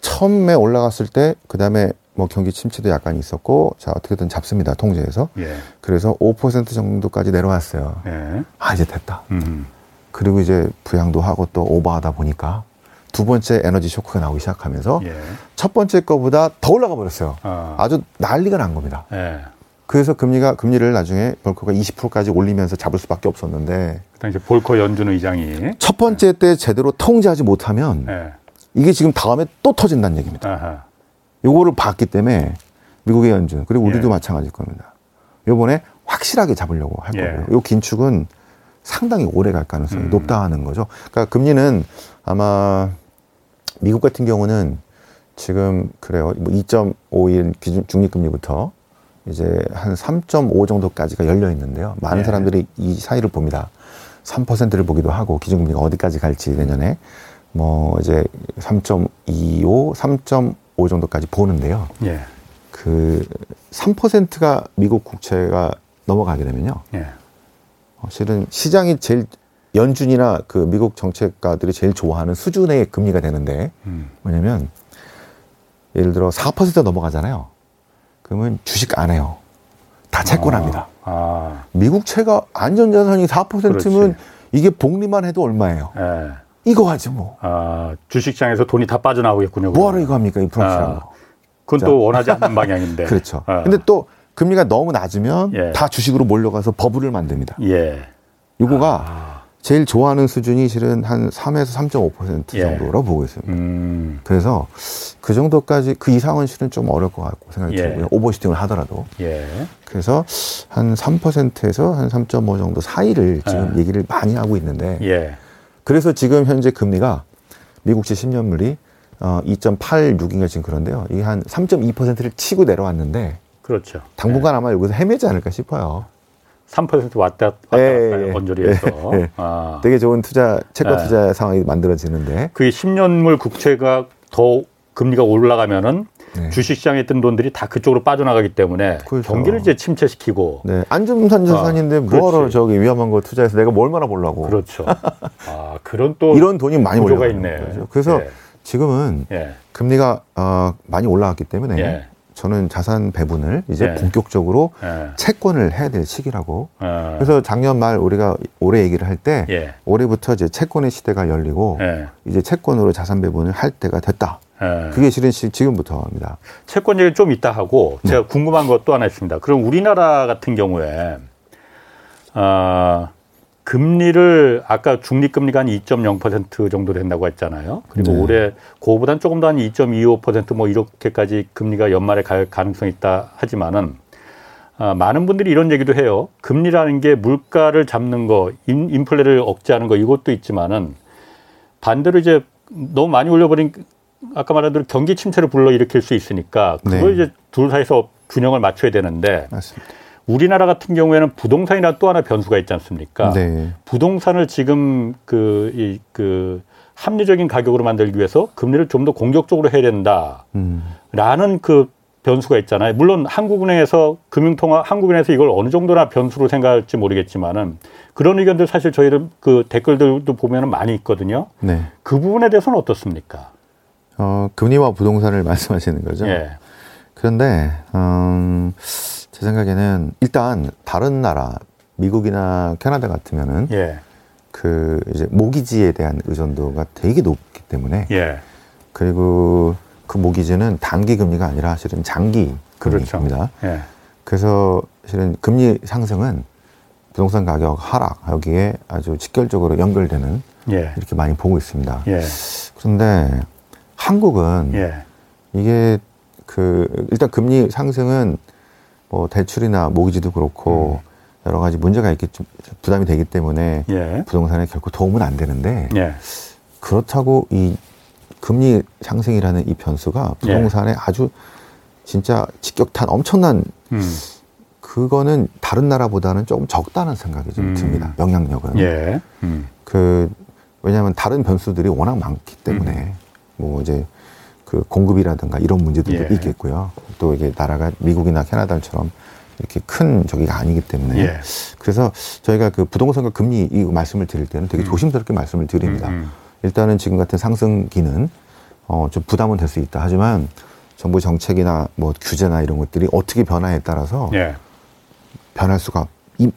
처음에 올라갔을 때 그다음에 뭐 경기 침체도 약간 있었고 자 어떻게든 잡습니다 통제해서 예. 그래서 5% 정도까지 내려왔어요. 예. 아 이제 됐다. 음. 그리고 이제 부양도 하고 또 오버하다 보니까 두 번째 에너지 쇼크가 나오기 시작하면서 예. 첫 번째 거보다 더 올라가 버렸어요. 아. 주 난리가 난 겁니다. 예. 그래서 금리가 금리를 나중에 볼커가 20%까지 올리면서 잡을 수밖에 없었는데 그 당시 볼커 연준 의장이 첫 번째 때 제대로 통제하지 못하면 예. 이게 지금 다음에 또 터진다는 얘기입니다. 아하. 요거를 봤기 때문에 미국의 연준 그리고 우리도 예. 마찬가지일 겁니다. 요번에 확실하게 잡으려고 할 예. 거고요. 요 긴축은 상당히 오래 갈 가능성이 음. 높다 하는 거죠. 그러니까 금리는 아마 미국 같은 경우는 지금 그래요. 뭐 2.51 기준 중립금리부터 이제 한 3.5 정도까지가 열려 있는데요. 많은 예. 사람들이 이 사이를 봅니다. 3%를 보기도 하고 기준금리가 어디까지 갈지 내년에 뭐 이제 3.25, 3.5 정도까지 보는데요. 예. 그 3%가 미국 국채가 넘어가게 되면요. 예. 어, 실은 시장이 제일 연준이나 그 미국 정책가들이 제일 좋아하는 수준의 금리가 되는데 음. 뭐냐면 예를 들어 4% 넘어가잖아요. 그러면 주식 안 해요. 다 채권합니다. 아, 아. 미국 채가 안전자산이 4%면 그렇지. 이게 복리만 해도 얼마예요? 예. 이거 하지 뭐. 아, 주식시장에서 돈이 다 빠져나오겠군요. 뭐하러 이거 합니까? 인플레이션. 아, 그건 자. 또 원하지 않는 방향인데. 그렇죠. 아. 근데 또 금리가 너무 낮으면 예. 다 주식으로 몰려가서 버블을 만듭니다. 예. 이거가 아. 제일 좋아하는 수준이 실은 한 3에서 3.5% 예. 정도로 보고 있습니다. 음. 그래서 그 정도까지 그 이상은 실은 좀 어려울 것 같고 생각이 예. 들고요. 오버시팅을 하더라도. 예. 그래서 한 3%에서 한 3.5 정도 사이를 지금 예. 얘기를 많이 하고 있는데 예. 그래서 지금 현재 금리가 미국시 10년물이 어, 2.86인가 지금 그런데요. 이게 한 3.2%를 치고 내려왔는데 그렇죠. 당분간 네. 아마 여기서 헤매지 않을까 싶어요. 3% 왔다 갔다 예, 언저리에서 예, 예. 아. 되게 좋은 투자 채권 예. 투자 상황이 만들어지는데 그 10년물 국채가 더 금리가 올라가면은 네. 주식시장에 있던 돈들이 다 그쪽으로 빠져나가기 때문에 그렇죠. 경기를 이제 침체시키고. 네. 안전산자산인데 아, 뭐하러 저기 위험한 거 투자해서 내가 뭘 얼마나 보려고. 그렇죠. 아, 그런 또. 이런 돈이 많이 몰려가 있네. 그래서 예. 지금은 예. 금리가 어, 많이 올라갔기 때문에 예. 저는 자산 배분을 이제 예. 본격적으로 예. 채권을 해야 될 시기라고. 예. 그래서 작년 말 우리가 올해 얘기를 할때 예. 올해부터 이제 채권의 시대가 열리고 이제 채권으로 자산 배분을 할 때가 됐다. 예. 그게 실은 지금부터입니다. 채권 얘기 좀 이따 하고 네. 제가 궁금한 것도 하나 있습니다. 그럼 우리나라 같은 경우에 어, 금리를 아까 중립금리가 한 2.0% 정도 된다고 했잖아요. 그리고 네. 올해 그거보다는 조금 더 한 2.25%뭐 이렇게까지 금리가 연말에 갈 가능성이 있다 하지만은 아, 많은 분들이 이런 얘기도 해요. 금리라는 게 물가를 잡는 거, 인, 인플레를 억제하는 거 이것도 있지만은 반대로 이제 너무 많이 올려버린 아까 말한 대로 경기 침체를 불러일으킬 수 있으니까 그걸 네. 이제 둘 사이에서 균형을 맞춰야 되는데 맞습니다. 우리나라 같은 경우에는 부동산이나 또 하나 변수가 있지 않습니까? 네. 부동산을 지금 그, 이, 그, 합리적인 가격으로 만들기 위해서 금리를 좀 더 공격적으로 해야 된다. 음. 라는 그 변수가 있잖아요. 물론 한국은행에서 금융통화, 한국은행에서 이걸 어느 정도나 변수로 생각할지 모르겠지만은 그런 의견들 사실 저희들 그 댓글들도 보면은 많이 있거든요. 네. 그 부분에 대해서는 어떻습니까? 어, 금리와 부동산을 말씀하시는 거죠. 예. 그런데 음, 제 생각에는 일단 다른 나라 미국이나 캐나다 같으면은 예. 그 이제 모기지에 대한 의존도가 되게 높기 때문에 예. 그리고 그 모기지는 단기 금리가 아니라 실은 장기 그렇죠. 금리입니다. 예. 그래서 실은 금리 상승은 부동산 가격 하락 여기에 아주 직결적으로 연결되는 예. 이렇게 많이 보고 있습니다. 예. 그런데 한국은 예. 이게 그 일단 금리 상승은 뭐 대출이나 모기지도 그렇고 음. 여러 가지 문제가 있기 부담이 되기 때문에 예. 부동산에 결코 도움은 안 되는데 예. 그렇다고 이 금리 상승이라는 이 변수가 부동산에 예. 아주 진짜 직격탄 엄청난 음. 그거는 다른 나라보다는 조금 적다는 생각이 좀 음. 듭니다. 영향력은. 예. 음. 그 왜냐하면 다른 변수들이 워낙 많기 때문에 음. 뭐 이제 그 공급이라든가 이런 문제들도 예. 있겠고요. 또 이게 나라가 미국이나 캐나다처럼 이렇게 큰 저기가 아니기 때문에 예. 그래서 저희가 그 부동산과 금리 이 말씀을 드릴 때는 되게 음. 조심스럽게 말씀을 드립니다. 음, 음. 일단은 지금 같은 상승기는 어 좀 부담은 될 수 있다. 하지만 정부 정책이나 뭐 규제나 이런 것들이 어떻게 변화에 따라서 예. 변할 수가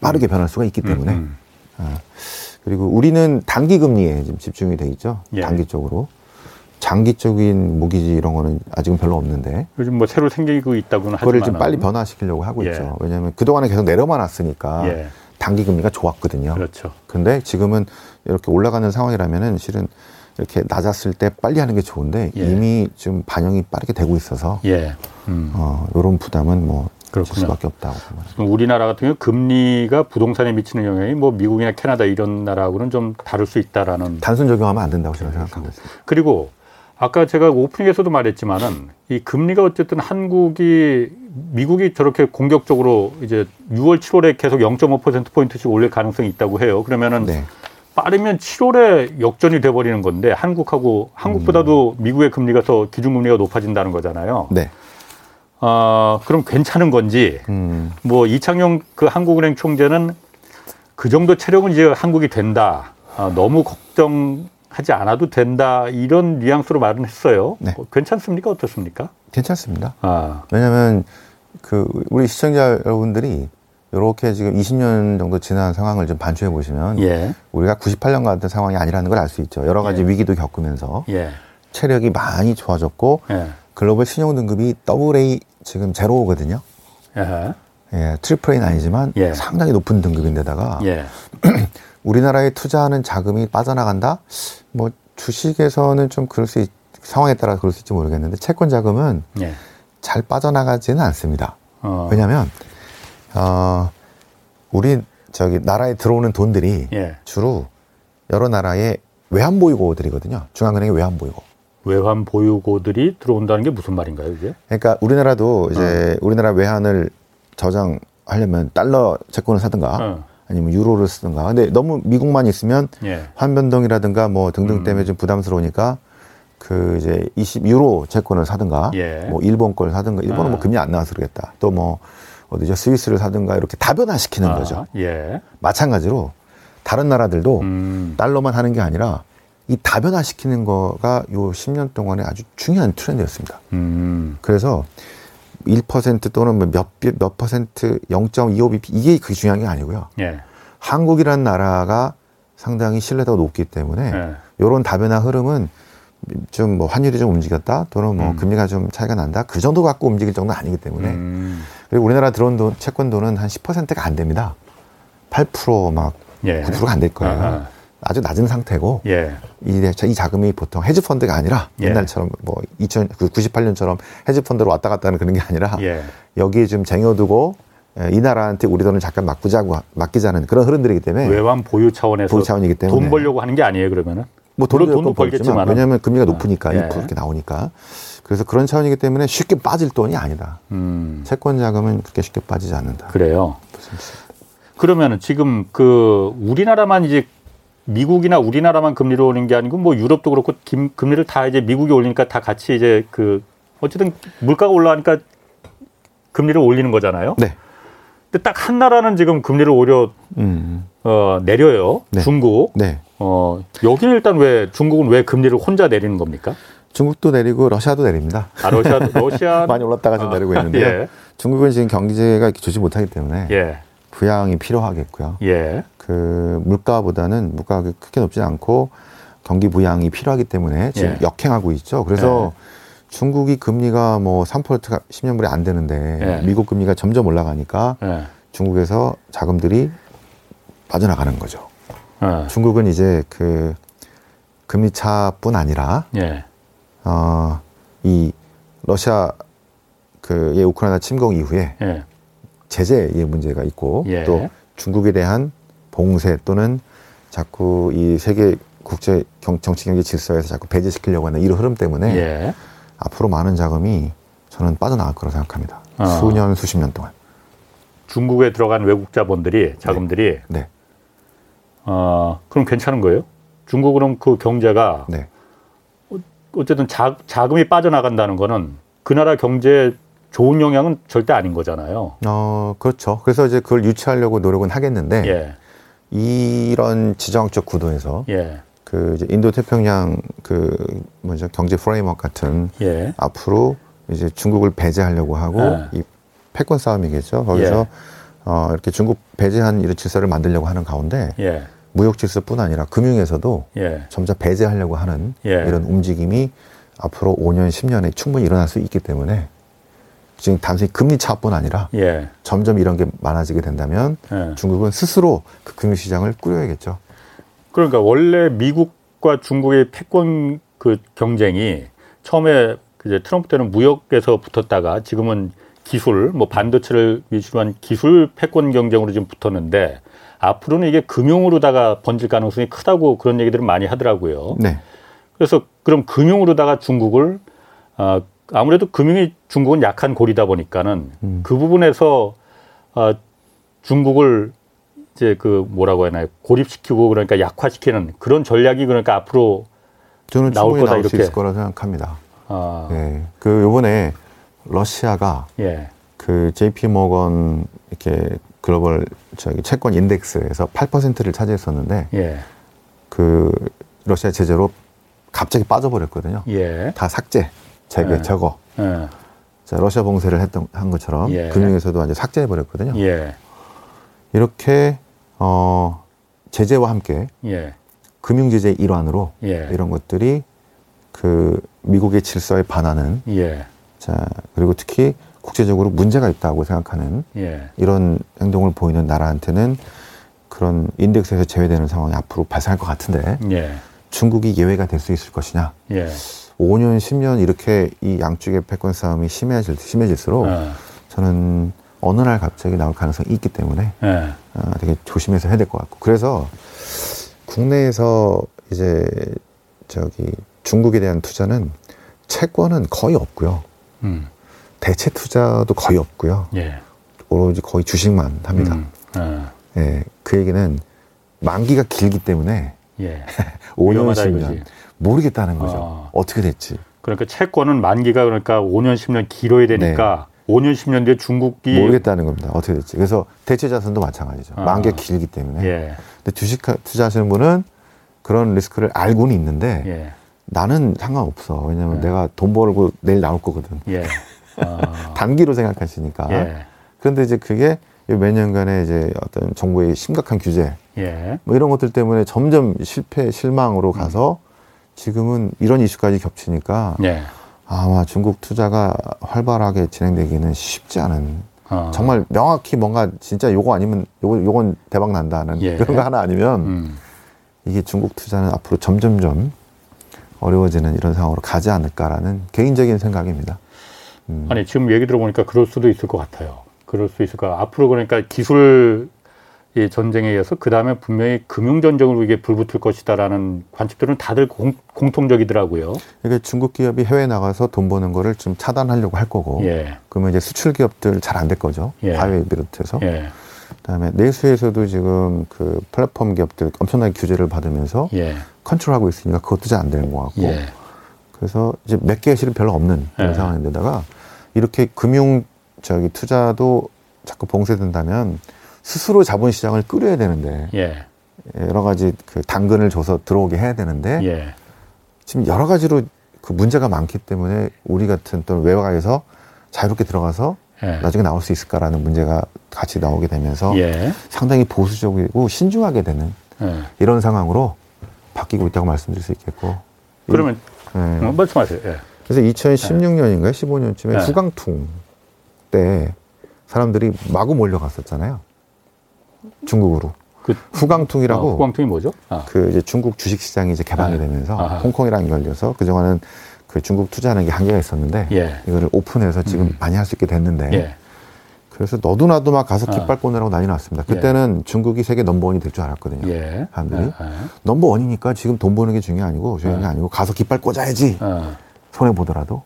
빠르게 변할 수가 있기 때문에 음, 음. 아, 그리고 우리는 단기 금리에 지금 집중이 돼 있죠. 예. 단기적으로. 장기적인 모기지 이런 거는 아직은 별로 없는데 요즘 뭐 새로 생기고 있다고는 하지만 그거를 좀 빨리 변화시키려고 하고 예. 있죠. 왜냐하면 그동안에 계속 내려만 왔으니까 예. 단기 금리가 좋았거든요. 그렇죠. 근데 지금은 이렇게 올라가는 상황이라면은 실은 이렇게 낮았을 때 빨리 하는 게 좋은데 예. 이미 좀 반영이 빠르게 되고 있어서 예. 음. 어, 이런 부담은 뭐 그렇군요. 수밖에 없다고. 우리나라 같은 경우 금리가 부동산에 미치는 영향이 뭐 미국이나 캐나다 이런 나라하고는 좀 다를 수 있다라는 단순 적용하면 안 된다고 저는 생각하고 있습니다. 그리고 아까 제가 오프닝에서도 말했지만은 이 금리가 어쨌든 한국이 미국이 저렇게 공격적으로 이제 6월, 7월에 계속 0.5% 포인트씩 올릴 가능성이 있다고 해요. 그러면은 네. 빠르면 7월에 역전이 돼 버리는 건데 한국하고 한국보다도 음. 미국의 금리가 더 기준 금리가 높아진다는 거잖아요. 네. 어, 그럼 괜찮은 건지 음. 뭐 이창용 그 한국은행 총재는 그 정도 체력은 이제 한국이 된다. 아, 너무 걱정 하지 않아도 된다 이런 뉘앙스로 말은 했어요. 네. 어, 괜찮습니까? 어떻습니까? 괜찮습니다. 아. 왜냐하면 그 우리 시청자 여러분들이 이렇게 지금 20년 정도 지난 상황을 좀 반추해 보시면 예. 우리가 98년 같은 상황이 아니라는 걸 알 수 있죠. 여러 가지 예. 위기도 겪으면서 예. 체력이 많이 좋아졌고 예. 글로벌 신용 등급이 AA 지금 제로거든요. 예, triple A는 아니지만 예. 상당히 높은 등급인데다가 예. 우리나라에 투자하는 자금이 빠져나간다? 뭐 주식에서는 좀 그럴 수 있, 상황에 따라 그럴 수 있지 모르겠는데 채권 자금은 예. 잘 빠져나가지는 않습니다. 어. 왜냐하면 어, 우리 저기 나라에 들어오는 돈들이 예. 주로 여러 나라의 외환 보유고들이거든요. 중앙은행의 외환 보유고. 외환 보유고들이 들어온다는 게 무슨 말인가요, 이게? 그러니까 우리나라도 이제 어. 우리나라 외환을 저장하려면 달러 채권을 사든가 어. 아니면 유로를 쓰든가. 근데 너무 미국만 있으면 예. 환변동이라든가 뭐 등등 음. 때문에 좀 부담스러우니까 그 이제 20 유로 채권을 사든가 예. 뭐 일본 걸 사든가 일본은 아. 뭐 금리 안 나와서 그러겠다. 또 뭐 어디죠 스위스를 사든가 이렇게 다변화시키는 아. 거죠. 예. 마찬가지로 다른 나라들도 음. 달러만 하는 게 아니라 이 다변화시키는 거가 요 10년 동안에 아주 중요한 트렌드였습니다. 음. 그래서 1% 또는 뭐 몇, 몇 퍼센트 0.25bp 이게 그게 중요한 게 아니고요. 예. 한국이라는 나라가 상당히 신뢰도가 높기 때문에 예. 이런 다변화 흐름은 좀 뭐 환율이 좀 움직였다 또는 뭐 음. 금리가 좀 차이가 난다 그 정도 갖고 움직일 정도는 아니기 때문에 음. 그리고 우리나라 들어온 돈 채권도는 한 10%가 안 됩니다. 8%막 예. 9%가 안 될 거예요. 아하. 아주 낮은 상태고 예. 이, 이 자금이 보통 헤지 펀드가 아니라 예. 옛날처럼 뭐 2000, 98년처럼 헤지 펀드로 왔다 갔다 하는 그런 게 아니라 예. 여기에 좀 쟁여두고 예, 이 나라한테 우리 돈을 잠깐 맡기자고 맡기자는 그런 흐름들이기 때문에 외환 보유 차원에서 보유 차원이기 때문에 돈 벌려고 하는 게 아니에요 그러면은 뭐 돈도, 돈도 벌겠지만 왜냐하면 금리가 아, 높으니까 예. 2% 이렇게 나오니까 그래서 그런 차원이기 때문에 쉽게 빠질 돈이 아니다. 음. 채권 자금은 그렇게 쉽게 빠지지 않는다. 그래요. 그러면은 지금 그 우리나라만 이제 미국이나 우리나라만 금리를 오는 게 아니고 뭐 유럽도 그렇고 김, 금리를 다 이제 미국이 올리니까 다 같이 이제 그 어쨌든 물가가 올라가니까 금리를 올리는 거잖아요. 네. 근데 딱 한 나라는 지금 금리를 오려 음. 어, 내려요. 네. 중국. 네. 어, 여기는 일단 왜 중국은 왜 금리를 혼자 내리는 겁니까? 중국도 내리고 러시아도 내립니다. 아, 러시아 러시아 많이 올랐다가 좀 아, 내리고 있는데요. 예. 중국은 지금 경제가 좋지 못하기 때문에 예. 부양이 필요하겠고요. 예. 그 물가보다는 물가가 크게 높지 않고 경기 부양이 필요하기 때문에 지금 예. 역행하고 있죠. 그래서 예. 중국이 금리가 뭐 3%가 10년물이 안 되는데 예. 미국 금리가 점점 올라가니까 예. 중국에서 자금들이 빠져나가는 거죠. 예. 중국은 이제 그 금리 차뿐 아니라 예. 어이 러시아 그의 우크라이나 침공 이후에 제재의 문제가 있고 예. 또 중국에 대한 봉쇄 또는 자꾸 이 세계 국제 경, 정치 경제 질서에서 자꾸 배제시키려고 하는 이런 흐름 때문에 예. 앞으로 많은 자금이 저는 빠져나갈 거라고 생각합니다. 어. 수년 수십 년 동안. 중국에 들어간 외국 자본들이 자금들이 네. 네. 어, 그럼 괜찮은 거예요? 중국은 그 경제가 네. 어쨌든 자, 자금이 빠져나간다는 거는 그 나라 경제에 좋은 영향은 절대 아닌 거잖아요. 어, 그렇죠. 그래서 이제 그걸 유치하려고 노력은 하겠는데 예. 이런 지정학적 구도에서 예. 그 이제 인도 태평양 그 뭐죠 경제 프레임워크 같은 예. 앞으로 이제 중국을 배제하려고 하고 예. 이 패권 싸움이겠죠. 거기서 예. 어, 이렇게 중국 배제한 이런 질서를 만들려고 하는 가운데 예. 무역 질서뿐 아니라 금융에서도 점차 배제하려고 하는 이런 움직임이 앞으로 5년, 10년에 충분히 일어날 수 있기 때문에 지금 단순히 금리 차뿐 아니라 예. 점점 이런 게 많아지게 된다면 예. 중국은 스스로 그 금융 시장을 꾸려야겠죠. 그러니까 원래 미국과 중국의 패권 그 경쟁이 처음에 이제 트럼프 때는 무역에서 붙었다가 지금은 기술, 뭐 반도체를 위주로 한 기술 패권 경쟁으로 지금 붙었는데 앞으로는 이게 금융으로다가 번질 가능성이 크다고 그런 얘기들을 많이 하더라고요. 네. 그래서 그럼 금융으로다가 중국을 어, 아무래도 금융이 중국은 약한 고리다 보니까는 음. 그 부분에서 어, 중국을 이제 그 뭐라고 해야 하나요 고립시키고 그러니까 약화시키는 그런 전략이 그러니까 앞으로 저는 나올 거다 나올 이렇게 있을 거라 생각합니다. 아. 예. 그 요번에 러시아가 예. 그 JP 모건 이렇게 글로벌 저기 채권 인덱스에서 8%를 차지했었는데 예. 그 러시아 제재로 갑자기 빠져버렸거든요. 예. 다 삭제. 제게 예. 저거. 예. 자, 러시아 봉쇄를 했던 한 것처럼 예. 금융에서도 완전 삭제해 버렸거든요. 예. 이렇게 어 제재와 함께 예. 금융 제재 일환으로 예. 이런 것들이 그 미국의 질서에 반하는 자 그리고 특히 국제적으로 문제가 있다고 생각하는 이런 행동을 보이는 나라한테는 그런 인덱스에서 제외되는 상황이 앞으로 발생할 것 같은데 중국이 예외가 될 수 있을 것이냐 5년, 10년 이렇게 이 양쪽의 패권 싸움이 심해질, 심해질수록 네. 저는 어느 날 갑자기 나올 가능성이 있기 때문에 네. 어, 되게 조심해서 해야 될 것 같고 그래서 국내에서 이제 저기 중국에 대한 투자는 채권은 거의 없고요. 음. 대체 투자도 거의 없고요. 예. 오로지 거의 주식만 합니다. 음. 아. 예. 그 얘기는 만기가 길기 때문에 예. 5년, 10년 모르겠다는 거죠. 어. 어떻게 됐지? 그러니까 채권은 만기가 그러니까 5년, 10년 길어야 되니까 네. 5년, 10년 뒤에 중국이 모르겠다는 겁니다. 어떻게 됐지? 그래서 대체 자산도 마찬가지죠. 아. 만기가 길기 때문에. 예. 근데 주식 투자하시는 분은 그런 리스크를 알고는 있는데 예. 나는 상관없어. 왜냐면 예. 내가 돈 벌고 내일 나올 거거든. 예. 아. 단기로 생각하시니까. 예. 그런데 이제 그게 몇 년간의 이제 어떤 정부의 심각한 규제, 예. 뭐 이런 것들 때문에 점점 실패, 실망으로 가서 지금은 이런 이슈까지 겹치니까 예. 아마 중국 투자가 활발하게 진행되기는 쉽지 않은 어. 정말 명확히 뭔가 진짜 요거 아니면 요거 요건 대박 난다는 예. 그런 거 하나 아니면 음. 이게 중국 투자는 앞으로 점점점 어려워지는 이런 상황으로 가지 않을까라는 개인적인 생각입니다. 음. 아니 지금 얘기 들어보니까 그럴 수도 있을 것 같아요. 그럴 수 있을 까 앞으로 그러니까 기술 이 전쟁에 이어서 그 다음에 분명히 금융 전쟁으로 이게 불붙을 것이다라는 관측들은 다들 공, 통적이더라고요 그러니까 중국 기업이 해외 나가서 돈 버는 거를 좀 차단하려고 할 거고, 예. 그러면 이제 수출 기업들 잘 안 될 거죠. 예. 화웨이 비롯해서. 예. 그다음에 내수에서도 지금 그 플랫폼 기업들 엄청나게 규제를 받으면서 예. 컨트롤하고 있으니까 그것도 잘 안 되는 것 같고. 예. 그래서 이제 몇 개의 실은 별로 없는 그런 예. 상황인데다가 이렇게 금융 저기 투자도 자꾸 봉쇄된다면 스스로 자본시장을 끌어야 되는데 예. 여러 가지 그 당근을 줘서 들어오게 해야 되는데 예. 지금 여러 가지로 그 문제가 많기 때문에 우리 같은 또는 외곽에서 자유롭게 들어가서 예. 나중에 나올 수 있을까라는 문제가 같이 나오게 되면서 예. 상당히 보수적이고 신중하게 되는 예. 이런 상황으로 바뀌고 있다고 말씀드릴 수 있겠고 그러면 이, 예. 어, 말씀하세요. 예. 그래서 2016년인가요? 15년쯤에 후강퉁 때 사람들이 마구 몰려갔었잖아요. 중국으로. 그 후광퉁이라고. 아, 후광퉁이 뭐죠? 아. 그 이제 중국 주식 시장이 이제 개방이 아. 되면서 아. 홍콩이랑 연결돼서 그 동안은 그 중국 투자하는 게 한계가 있었는데 예. 이거를 오픈해서 지금 음. 많이 할 수 있게 됐는데 예. 그래서 너도 나도 막 가서 아. 깃발 꽂느라고 난리 났습니다. 예. 그때는 예. 중국이 세계 넘버원이 될 줄 알았거든요. 예. 사람들이 예. 넘버원이니까 지금 돈 버는 게 중요한 게 아니고 중요한 게 아니고 가서 깃발 꽂아야지 손해 보더라도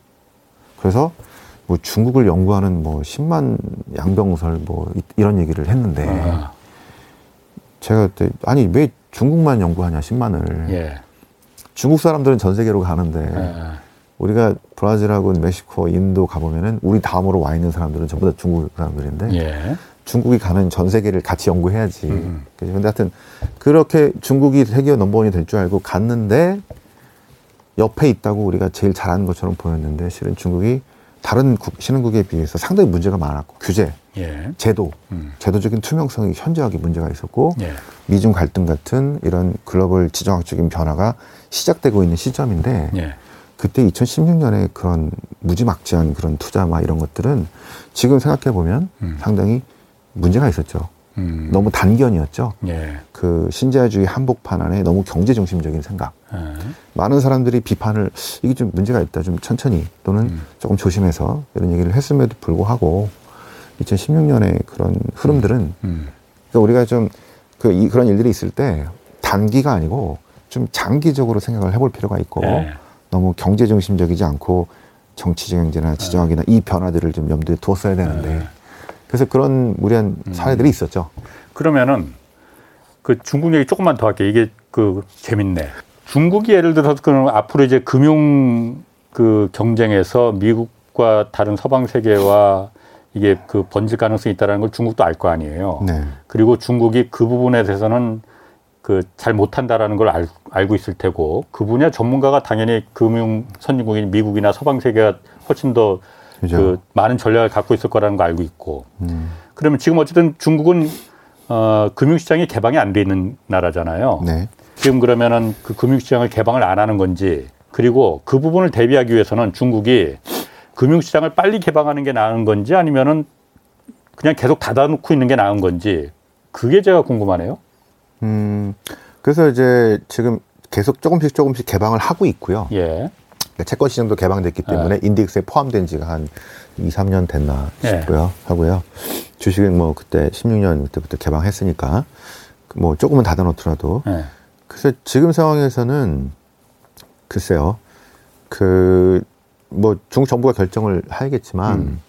그래서 뭐 중국을 연구하는 뭐 10만 양병설 뭐 이 런 얘기를 했는데 아. 제가 그때 아니 왜 중국만 연구하냐 10만을 예. 중국 사람들은 전 세계로 가는데 예. 우리가 브라질하고 멕시코, 인도 가보면은 우리 다음으로 와 있는 사람들은 전부 다 중국 사람들인데 예. 중국이 가는 전 세계를 같이 연구해야지. 음. 근데 하여튼 그렇게 중국이 세계 넘버원이 될 줄 알고 갔는데 옆에 있다고 우리가 제일 잘하는 것처럼 보였는데 실은 중국이 다른 국, 신흥국에 비해서 상당히 문제가 많았고 규제, 예. 제도, 음. 제도적인 투명성이 현저하게 문제가 있었고 예. 미중 갈등 같은 이런 글로벌 지정학적인 변화가 시작되고 있는 시점인데 예. 그때 2016년에 그런 무지막지한 그런 투자 막 이런 것들은 지금 생각해 보면 음. 상당히 문제가 있었죠. 음. 너무 단견이었죠. 예. 그 신자유주의 한복판 안에 너무 경제 중심적인 생각. 예. 많은 사람들이 비판을 이게 좀 문제가 있다. 좀 천천히 또는 음. 조금 조심해서 이런 얘기를 했음에도 불구하고 2016년에 그런 흐름들은 음. 음. 그러니까 우리가 좀그 이, 그런 일들이 있을 때 단기가 아니고 좀 장기적으로 생각을 해볼 필요가 있고 예. 너무 경제 중심적이지 않고 정치 경제나 지정학이나 이 변화들을 좀 염두에 두었어야 되는데 예. 그래서 그런 무리한 음. 사례들이 있었죠. 그러면은 그 중국 얘기 조금만 더 할게. 이게 그 재밌네. 중국이 예를 들어서 그 앞으로 이제 금융 그 경쟁에서 미국과 다른 서방 세계와 이게 그 번질 가능성이 있다는 걸 중국도 알 거 아니에요. 네. 그리고 중국이 그 부분에 대해서는 그 잘 못한다라는 걸 알, 알고 있을 테고 그 분야 전문가가 당연히 금융 선진국인 미국이나 서방 세계가 훨씬 더 그죠. 그 많은 전략을 갖고 있을 거라는 거 알고 있고 음. 그러면 지금 어쨌든 중국은 어, 금융시장이 개방이 안 돼 있는 나라잖아요. 네. 지금 그러면은 그 금융시장을 개방을 안 하는 건지 그리고 그 부분을 대비하기 위해서는 중국이 금융시장을 빨리 개방하는 게 나은 건지 아니면은 그냥 계속 닫아놓고 있는 게 나은 건지 그게 제가 궁금하네요. 음, 그래서 이제 지금 계속 조금씩 조금씩 개방을 하고 있고요. 예. 그러니까 채권 시장도 개방됐기 때문에 네. 인덱스에 포함된 지가 한 2, 3년 됐나 네. 싶고요. 네. 하고요. 주식은 뭐 그때 16년 그때부터 개방했으니까 뭐 조금은 닫아놓더라도 네. 글쎄 지금 상황에서는 글쎄요. 그 뭐 중국 정부가 결정을 하겠지만 음.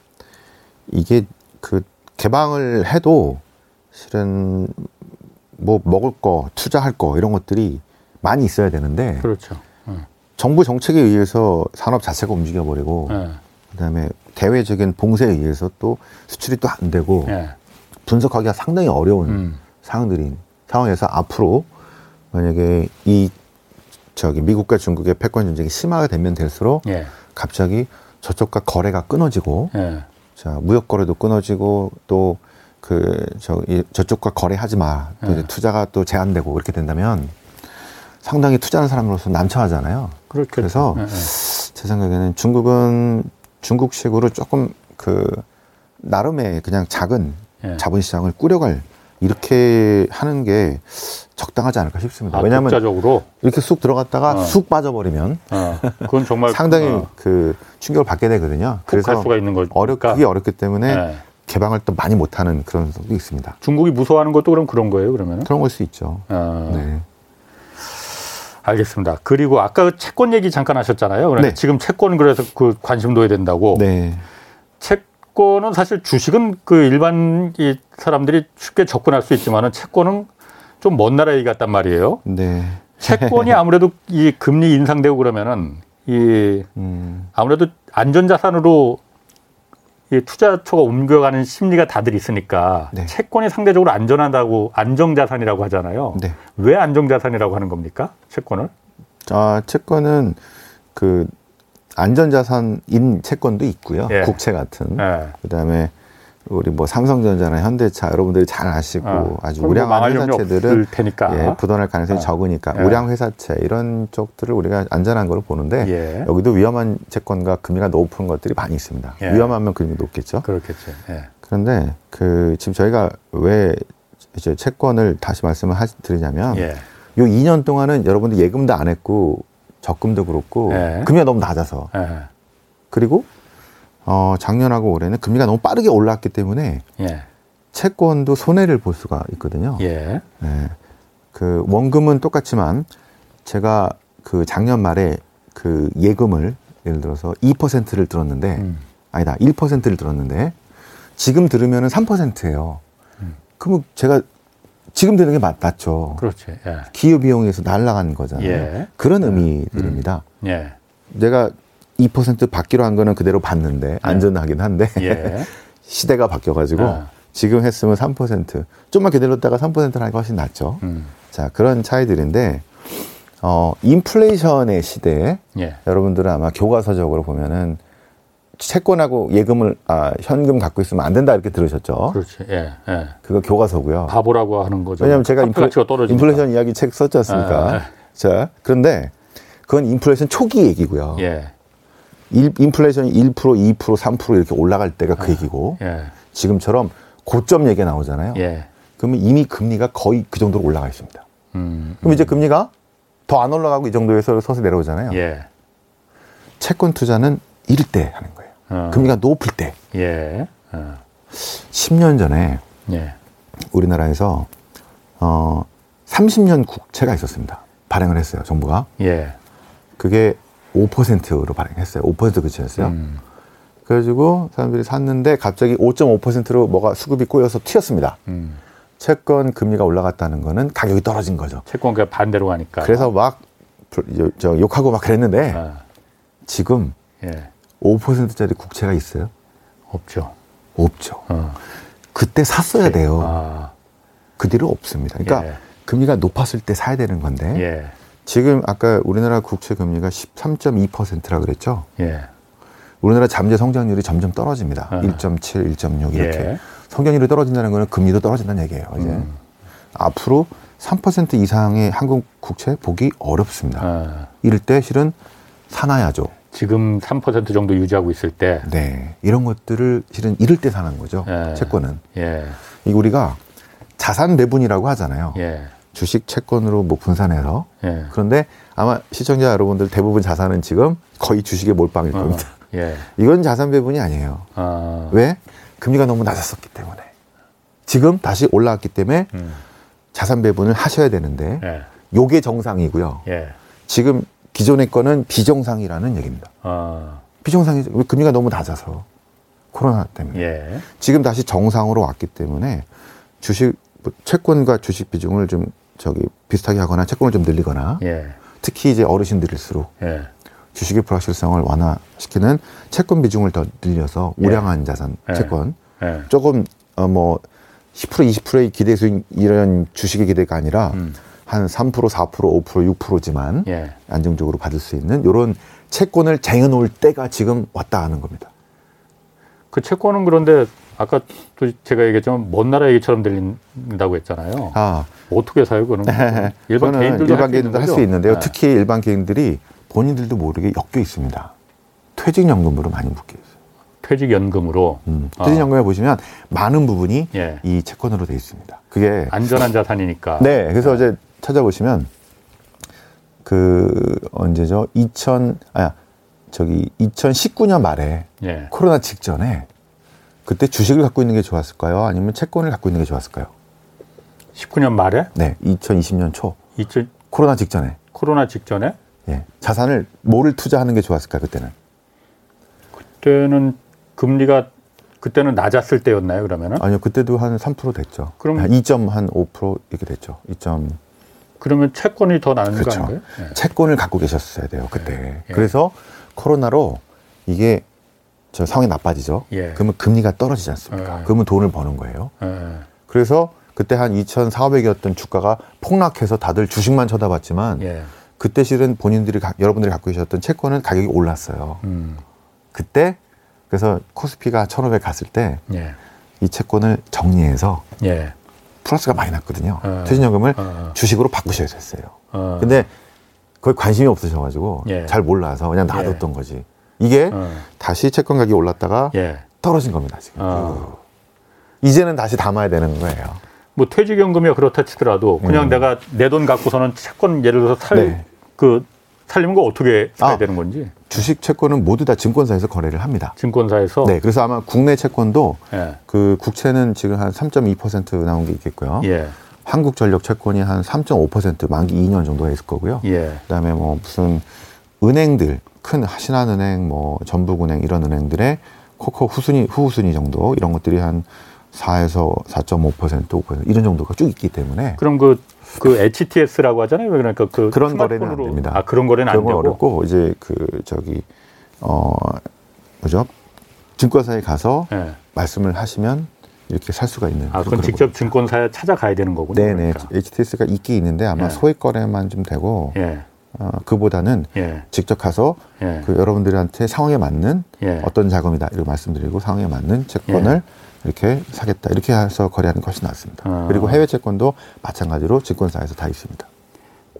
이게 그 개방을 해도 실은 뭐 먹을 거, 투자할 거 이런 것들이 많이 있어야 되는데 그렇죠. 음. 정부 정책에 의해서 산업 자체가 움직여 버리고 네. 그다음에 대외적인 봉쇄에 의해서 또 수출이 또 안 되고 네. 분석하기가 상당히 어려운 음. 상황들인 상황에서 앞으로 만약에 이 저기 미국과 중국의 패권 전쟁이 심화가 되면 될수록 예. 갑자기 저쪽과 거래가 끊어지고 예. 자 무역 거래도 끊어지고 또 그 저 저쪽과 거래하지 마. 또 예. 투자가 또 제한되고 그렇게 된다면 상당히 투자하는 사람으로서 난처하잖아요. 그렇겠죠. 그래서 예, 예. 제 생각에는 중국은 중국식으로 조금 그 나름의 그냥 작은 예. 자본시장을 꾸려갈 이렇게 하는 게 적당하지 않을까 싶습니다. 아, 왜냐하면 국자적으로? 이렇게 쑥 들어갔다가 어. 쑥 빠져버리면 어. 그건 정말 상당히 어. 그 충격을 받게 되거든요. 그래서 수가 있는 거니까. 어렵 그게 어렵기 때문에 네. 개방을 또 많이 못하는 그런 것도 있습니다. 중국이 무서워하는 것도 그럼 그런 거예요, 그러면? 그런 걸 수 있죠. 어. 네. 알겠습니다. 그리고 아까 그 채권 얘기 잠깐 하셨잖아요. 그러니까 네. 지금 채권 그래서 그 관심 둬야 된다고. 네. 채권은 사실 주식은 그 일반 이 사람들이 쉽게 접근할 수 있지만은 채권은 좀 먼 나라 얘기 같단 말이에요. 네. 채권이 아무래도 이 금리 인상되고 그러면은 이 음. 아무래도 안전자산으로 이 투자처가 옮겨가는 심리가 다들 있으니까 네. 채권이 상대적으로 안전하다고 안정자산이라고 하잖아요. 네. 왜 안정자산이라고 하는 겁니까? 채권을? 아, 채권은 그 안전자산인 채권도 있고요. 예. 국채 같은. 예. 그다음에 우리 뭐 삼성전자나 현대차 여러분들이 잘 아시고 어. 아주 뭐 우량한 회사채들은 예, 부도날 가능성이 어. 적으니까 예. 우량 회사채 이런 쪽들을 우리가 안전한 걸로 보는데 예. 여기도 위험한 채권과 금리가 높은 것들이 많이 있습니다. 예. 위험하면 금리 높겠죠. 그렇겠죠. 예. 그런데 그 지금 저희가 왜 이제 채권을 다시 말씀을 하, 드리냐면 예. 요 2년 동안은 여러분들 예금도 안 했고 적금도 그렇고 금리가 너무 낮아서 그리고 어, 작년하고 올해는 금리가 너무 빠르게 올랐기 때문에 예. 채권도 손해를 볼 수가 있거든요. 예. 네. 그 원금은 똑같지만 제가 그 작년 말에 그 예금을 예를 들어서 2%를 들었는데 음. 아니다 1%를 들었는데 지금 들으면은 3%예요. 음. 그러면 제가 지금 드는 게 맞, 맞죠. 그렇지. 예. 기업 비용에서 날라간 거잖아요. 예. 그런 음. 의미들입니다. 음. 예. 내가 2% 받기로 한 거는 그대로 받는데 네. 안전하긴 한데 예. 시대가 바뀌어가지고 아. 지금 했으면 3% 좀만 기다렸다가 3% 하니까 훨씬 낫죠. 음. 자 그런 차이들인데 어 인플레이션의 시대에 예. 여러분들은 아마 교과서적으로 보면은 채권하고 예금을 아 현금 갖고 있으면 안 된다 이렇게 들으셨죠? 그렇지. 예. 예. 그거 교과서고요. 바보라고 하는 거죠. 왜냐하면 제가 인플레, 인플레이션 이야기 책 썼지 않습니까? 아, 아. 자 그런데 그건 인플레이션 초기 얘기고요. 예. 인플레이션이 1%, 2%, 3% 이렇게 올라갈 때가 그 아, 얘기고 예. 지금처럼 고점 얘기 나오잖아요. 예. 그러면 이미 금리가 거의 그 정도로 올라가 있습니다. 음, 그럼 음. 이제 금리가 더 안 올라가고 이 정도에서 서서 내려오잖아요. 예. 채권 투자는 이럴 때 하는 거예요. 어. 금리가 높을 때. 예. 어. 10년 전에 예. 우리나라에서 어 30년 국채가 있었습니다. 발행을 했어요, 정부가. 예. 그게 5%로 발행했어요. 5% 그치였어요. 음. 그래가지고 사람들이 샀는데 갑자기 5.5%로 뭐가 수급이 꼬여서 튀었습니다. 음. 채권 금리가 올라갔다는 거는 가격이 떨어진 거죠. 채권 그 반대로 가니까. 그래서 막 저 욕하고 막 그랬는데 아. 지금 예. 5%짜리 국채가 있어요? 없죠. 없죠. 어. 그때 샀어야 돼요. 아. 그 뒤로 없습니다. 그러니까 예. 금리가 높았을 때 사야 되는 건데 예. 지금 아까 우리나라 국채 금리가 13.2%라 그랬죠? 예. 우리나라 잠재 성장률이 점점 떨어집니다. 어. 1.7, 1.6 이렇게. 예. 성장률이 떨어진다는 거는 금리도 떨어진다는 얘기예요. 이제 음. 앞으로 3% 이상의 한국 국채 보기 어렵습니다. 어. 이럴 때 실은 사놔야죠. 지금 3% 정도 유지하고 있을 때. 네. 이런 것들을 실은 이럴 때 사는 거죠. 예. 채권은. 예. 이거 우리가 자산 배분이라고 하잖아요. 예. 주식 채권으로 뭐 분산해서 예. 그런데 아마 시청자 여러분들 대부분 자산은 지금 거의 주식에 몰빵일 어. 겁니다. 예. 이건 자산 배분이 아니에요. 아. 왜? 금리가 너무 낮았었기 때문에. 지금 다시 올라왔기 때문에 음. 자산 배분을 하셔야 되는데 예. 요게 정상이고요. 예. 지금 기존의 거는 비정상이라는 얘기입니다. 아. 비정상이 금리가 너무 낮아서 코로나 때문에. 예. 지금 다시 정상으로 왔기 때문에 주식 뭐 채권과 주식 비중을 좀 저기 비슷하게 하거나 채권을 좀 늘리거나 예. 특히 이제 어르신들일수록 예. 주식의 불확실성을 완화시키는 채권 비중을 더 늘려서 예. 우량한 자산 예. 채권 예. 조금 어 뭐 10% 20%의 기대 수익 이런 주식의 기대가 아니라 음. 한 3% 4% 5% 6%지만 예. 안정적으로 받을 수 있는 이런 채권을 쟁여놓을 때가 지금 왔다 하는 겁니다. 그 채권은 그런데 아까 또 제가 얘기했지만 먼 나라 얘기처럼 들린다고 했잖아요. 아. 어떻게 사요, 그는? 일반 개인들도 일반 개인들도 할 수 있는데요. 네. 특히 일반 개인들이 본인들도 모르게 엮여 있습니다. 퇴직연금으로 많이 묶여 있어요. 퇴직연금으로. 음, 퇴직연금에 어. 보시면 많은 부분이 예. 이 채권으로 돼 있습니다. 그게 안전한 자산이니까. 네, 그래서 네. 이제 찾아보시면 그 언제죠? 2000 아, 저기 2019년 말에 예. 코로나 직전에 그때 주식을 갖고 있는 게 좋았을까요? 아니면 채권을 갖고 있는 게 좋았을까요? 19년 말에? 네, 2020년 초. 2000... 코로나 직전에. 코로나 직전에? 예. 자산을 뭐를 투자하는 게 좋았을까 그때는? 그때는 금리가 그때는 낮았을 때였나요, 그러면은? 아니요, 그때도 한 3% 됐죠. 그럼 2.5% 이렇게 됐죠. 2. 그러면 채권이 더 나은 그렇죠. 거 아닌가요? 예. 채권을 갖고 계셨어야 돼요, 그때. 예. 예. 그래서 코로나로 이게 저 상황이 나빠지죠. 예. 그러면 금리가 떨어지지 않습니까? 예. 그러면 돈을 버는 거예요. 예. 그래서 그때 한 2,400이었던 주가가 폭락해서 다들 주식만 쳐다봤지만 그때 실은 본인들이 여러분들이 갖고 계셨던 채권은 가격이 올랐어요. 음. 그때 그래서 코스피가 1,500 갔을 때 이 채권을 정리해서 플러스가 많이 났거든요. 어. 퇴직연금을 어. 주식으로 바꾸셔야 됐어요. 어. 근데 거의 관심이 없으셔가지고 예. 잘 몰라서 그냥 놔뒀던 예. 거지. 이게 어. 다시 채권 가격이 올랐다가 예. 떨어진 겁니다, 지금. 어. 이제는 다시 담아야 되는 거예요. 뭐 퇴직연금이 그렇다 치더라도 그냥 음. 내가 내 돈 갖고서는 채권 예를 들어서 살, 네. 그 살리는 거 어떻게 사야 아, 되는 건지? 주식 채권은 모두 다 증권사에서 거래를 합니다. 증권사에서? 네. 그래서 아마 국내 채권도 예. 그 국채는 지금 한 3.2% 나온 게 있겠고요. 예. 한국전력 채권이 한 3.5% 만기 2년 정도가 있을 거고요. 예. 그다음에 뭐 무슨 은행들 큰 신한은행, 뭐 전북은행 이런 은행들의 코코 후순위 후순위 정도 이런 것들이 한 4에서 4.5% 5% 이런 정도가 쭉 있기 때문에 그럼 그 그 HTS라고 하잖아요. 그러니까 그 그런 거래는 안 됩니다. 아 그런 거래는 안 되고 어렵고 이제 그 저기 어 뭐죠? 증권사에 가서 네. 말씀을 하시면 이렇게 살 수가 있는. 아, 그건 직접. 증권사에 찾아가야 되는 거군요. 네네. 그러니까. HTS가 있긴 있는데 아마 예. 소액 거래만 좀 되고, 예. 어, 그보다는 예. 직접 가서 예. 그 여러분들한테 상황에 맞는 예. 어떤 자금이다 이렇게 말씀드리고 상황에 맞는 채권을 예. 이렇게 사겠다 이렇게 해서 거래하는 것이 낫습니다. 아. 그리고 해외 채권도 마찬가지로 증권사에서 다 있습니다.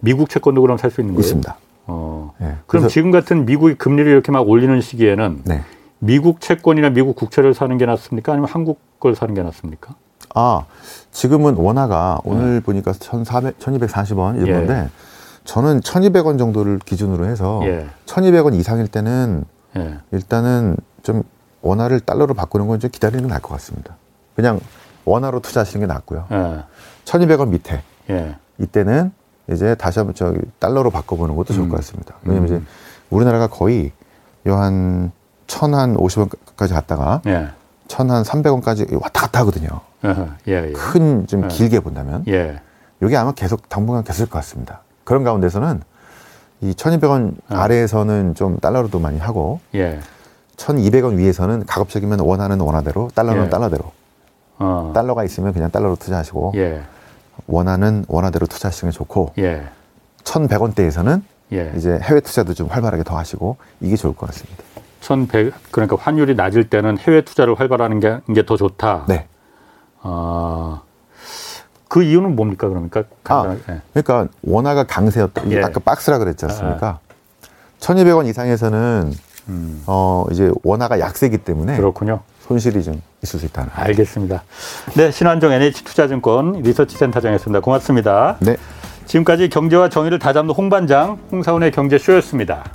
미국 채권도 그럼 살 수 있는 거예요? 있습니다. 어. 네. 그럼 지금 같은 미국이 금리를 이렇게 막 올리는 시기에는 네. 미국 채권이나 미국 국채를 사는 게 낫습니까? 아니면 한국 걸 사는 게 낫습니까? 아, 지금은 원화가 오늘 네. 보니까 1,400, 1,240원 이런건데 예. 저는 1,200원 정도를 기준으로 해서 예. 1,200원 이상일 때는 예. 일단은 좀 원화를 달러로 바꾸는 건 좀 기다리는 게 나을 것 같습니다. 그냥 원화로 투자하시는 게 낫고요. 예. 1200원 밑에. 예. 이때는 이제 다시 한번 저기 달러로 바꿔보는 것도 좋을 음. 것 같습니다. 왜냐면 음. 이제 우리나라가 거의 요한 천한 오십 원까지 갔다가 예. 천한 삼백 원까지 왔다 갔다 하거든요. 예, 예. 큰좀 예. 길게 본다면. 예. 이게 아마 계속 당분간 계속 것 같습니다. 그런 가운데서는 이 천이백 원 어. 아래에서는 좀 달러로도 많이 하고 예. 1,200원 위에서는 가급적이면 원하는 원화대로 달러는 예. 달러대로 어. 달러가 있으면 그냥 달러로 투자하시고 예. 원하는 원화대로 투자하시는 게 좋고 예. 1,100원대에서는 예. 이제 해외 투자도 좀 활발하게 더 하시고 이게 좋을 것 같습니다. 1,100 그러니까 환율이 낮을 때는 해외 투자를 활발하는 게 더 좋다. 네. 어, 그 이유는 뭡니까 그러니까? 아, 예. 그러니까 원화가 강세였다. 이게 예. 아까 박스라 그랬지 않습니까? 아. 1,200원 이상에서는 음. 어, 이제 원화가 약세기 때문에 그렇군요. 손실이 좀 있을 수 있다는. 알겠습니다. 네, 신환종 NH투자증권 리서치센터장이었습니다. 고맙습니다. 네. 지금까지 경제와 정의를 다잡는 홍반장 홍사원의 경제쇼였습니다.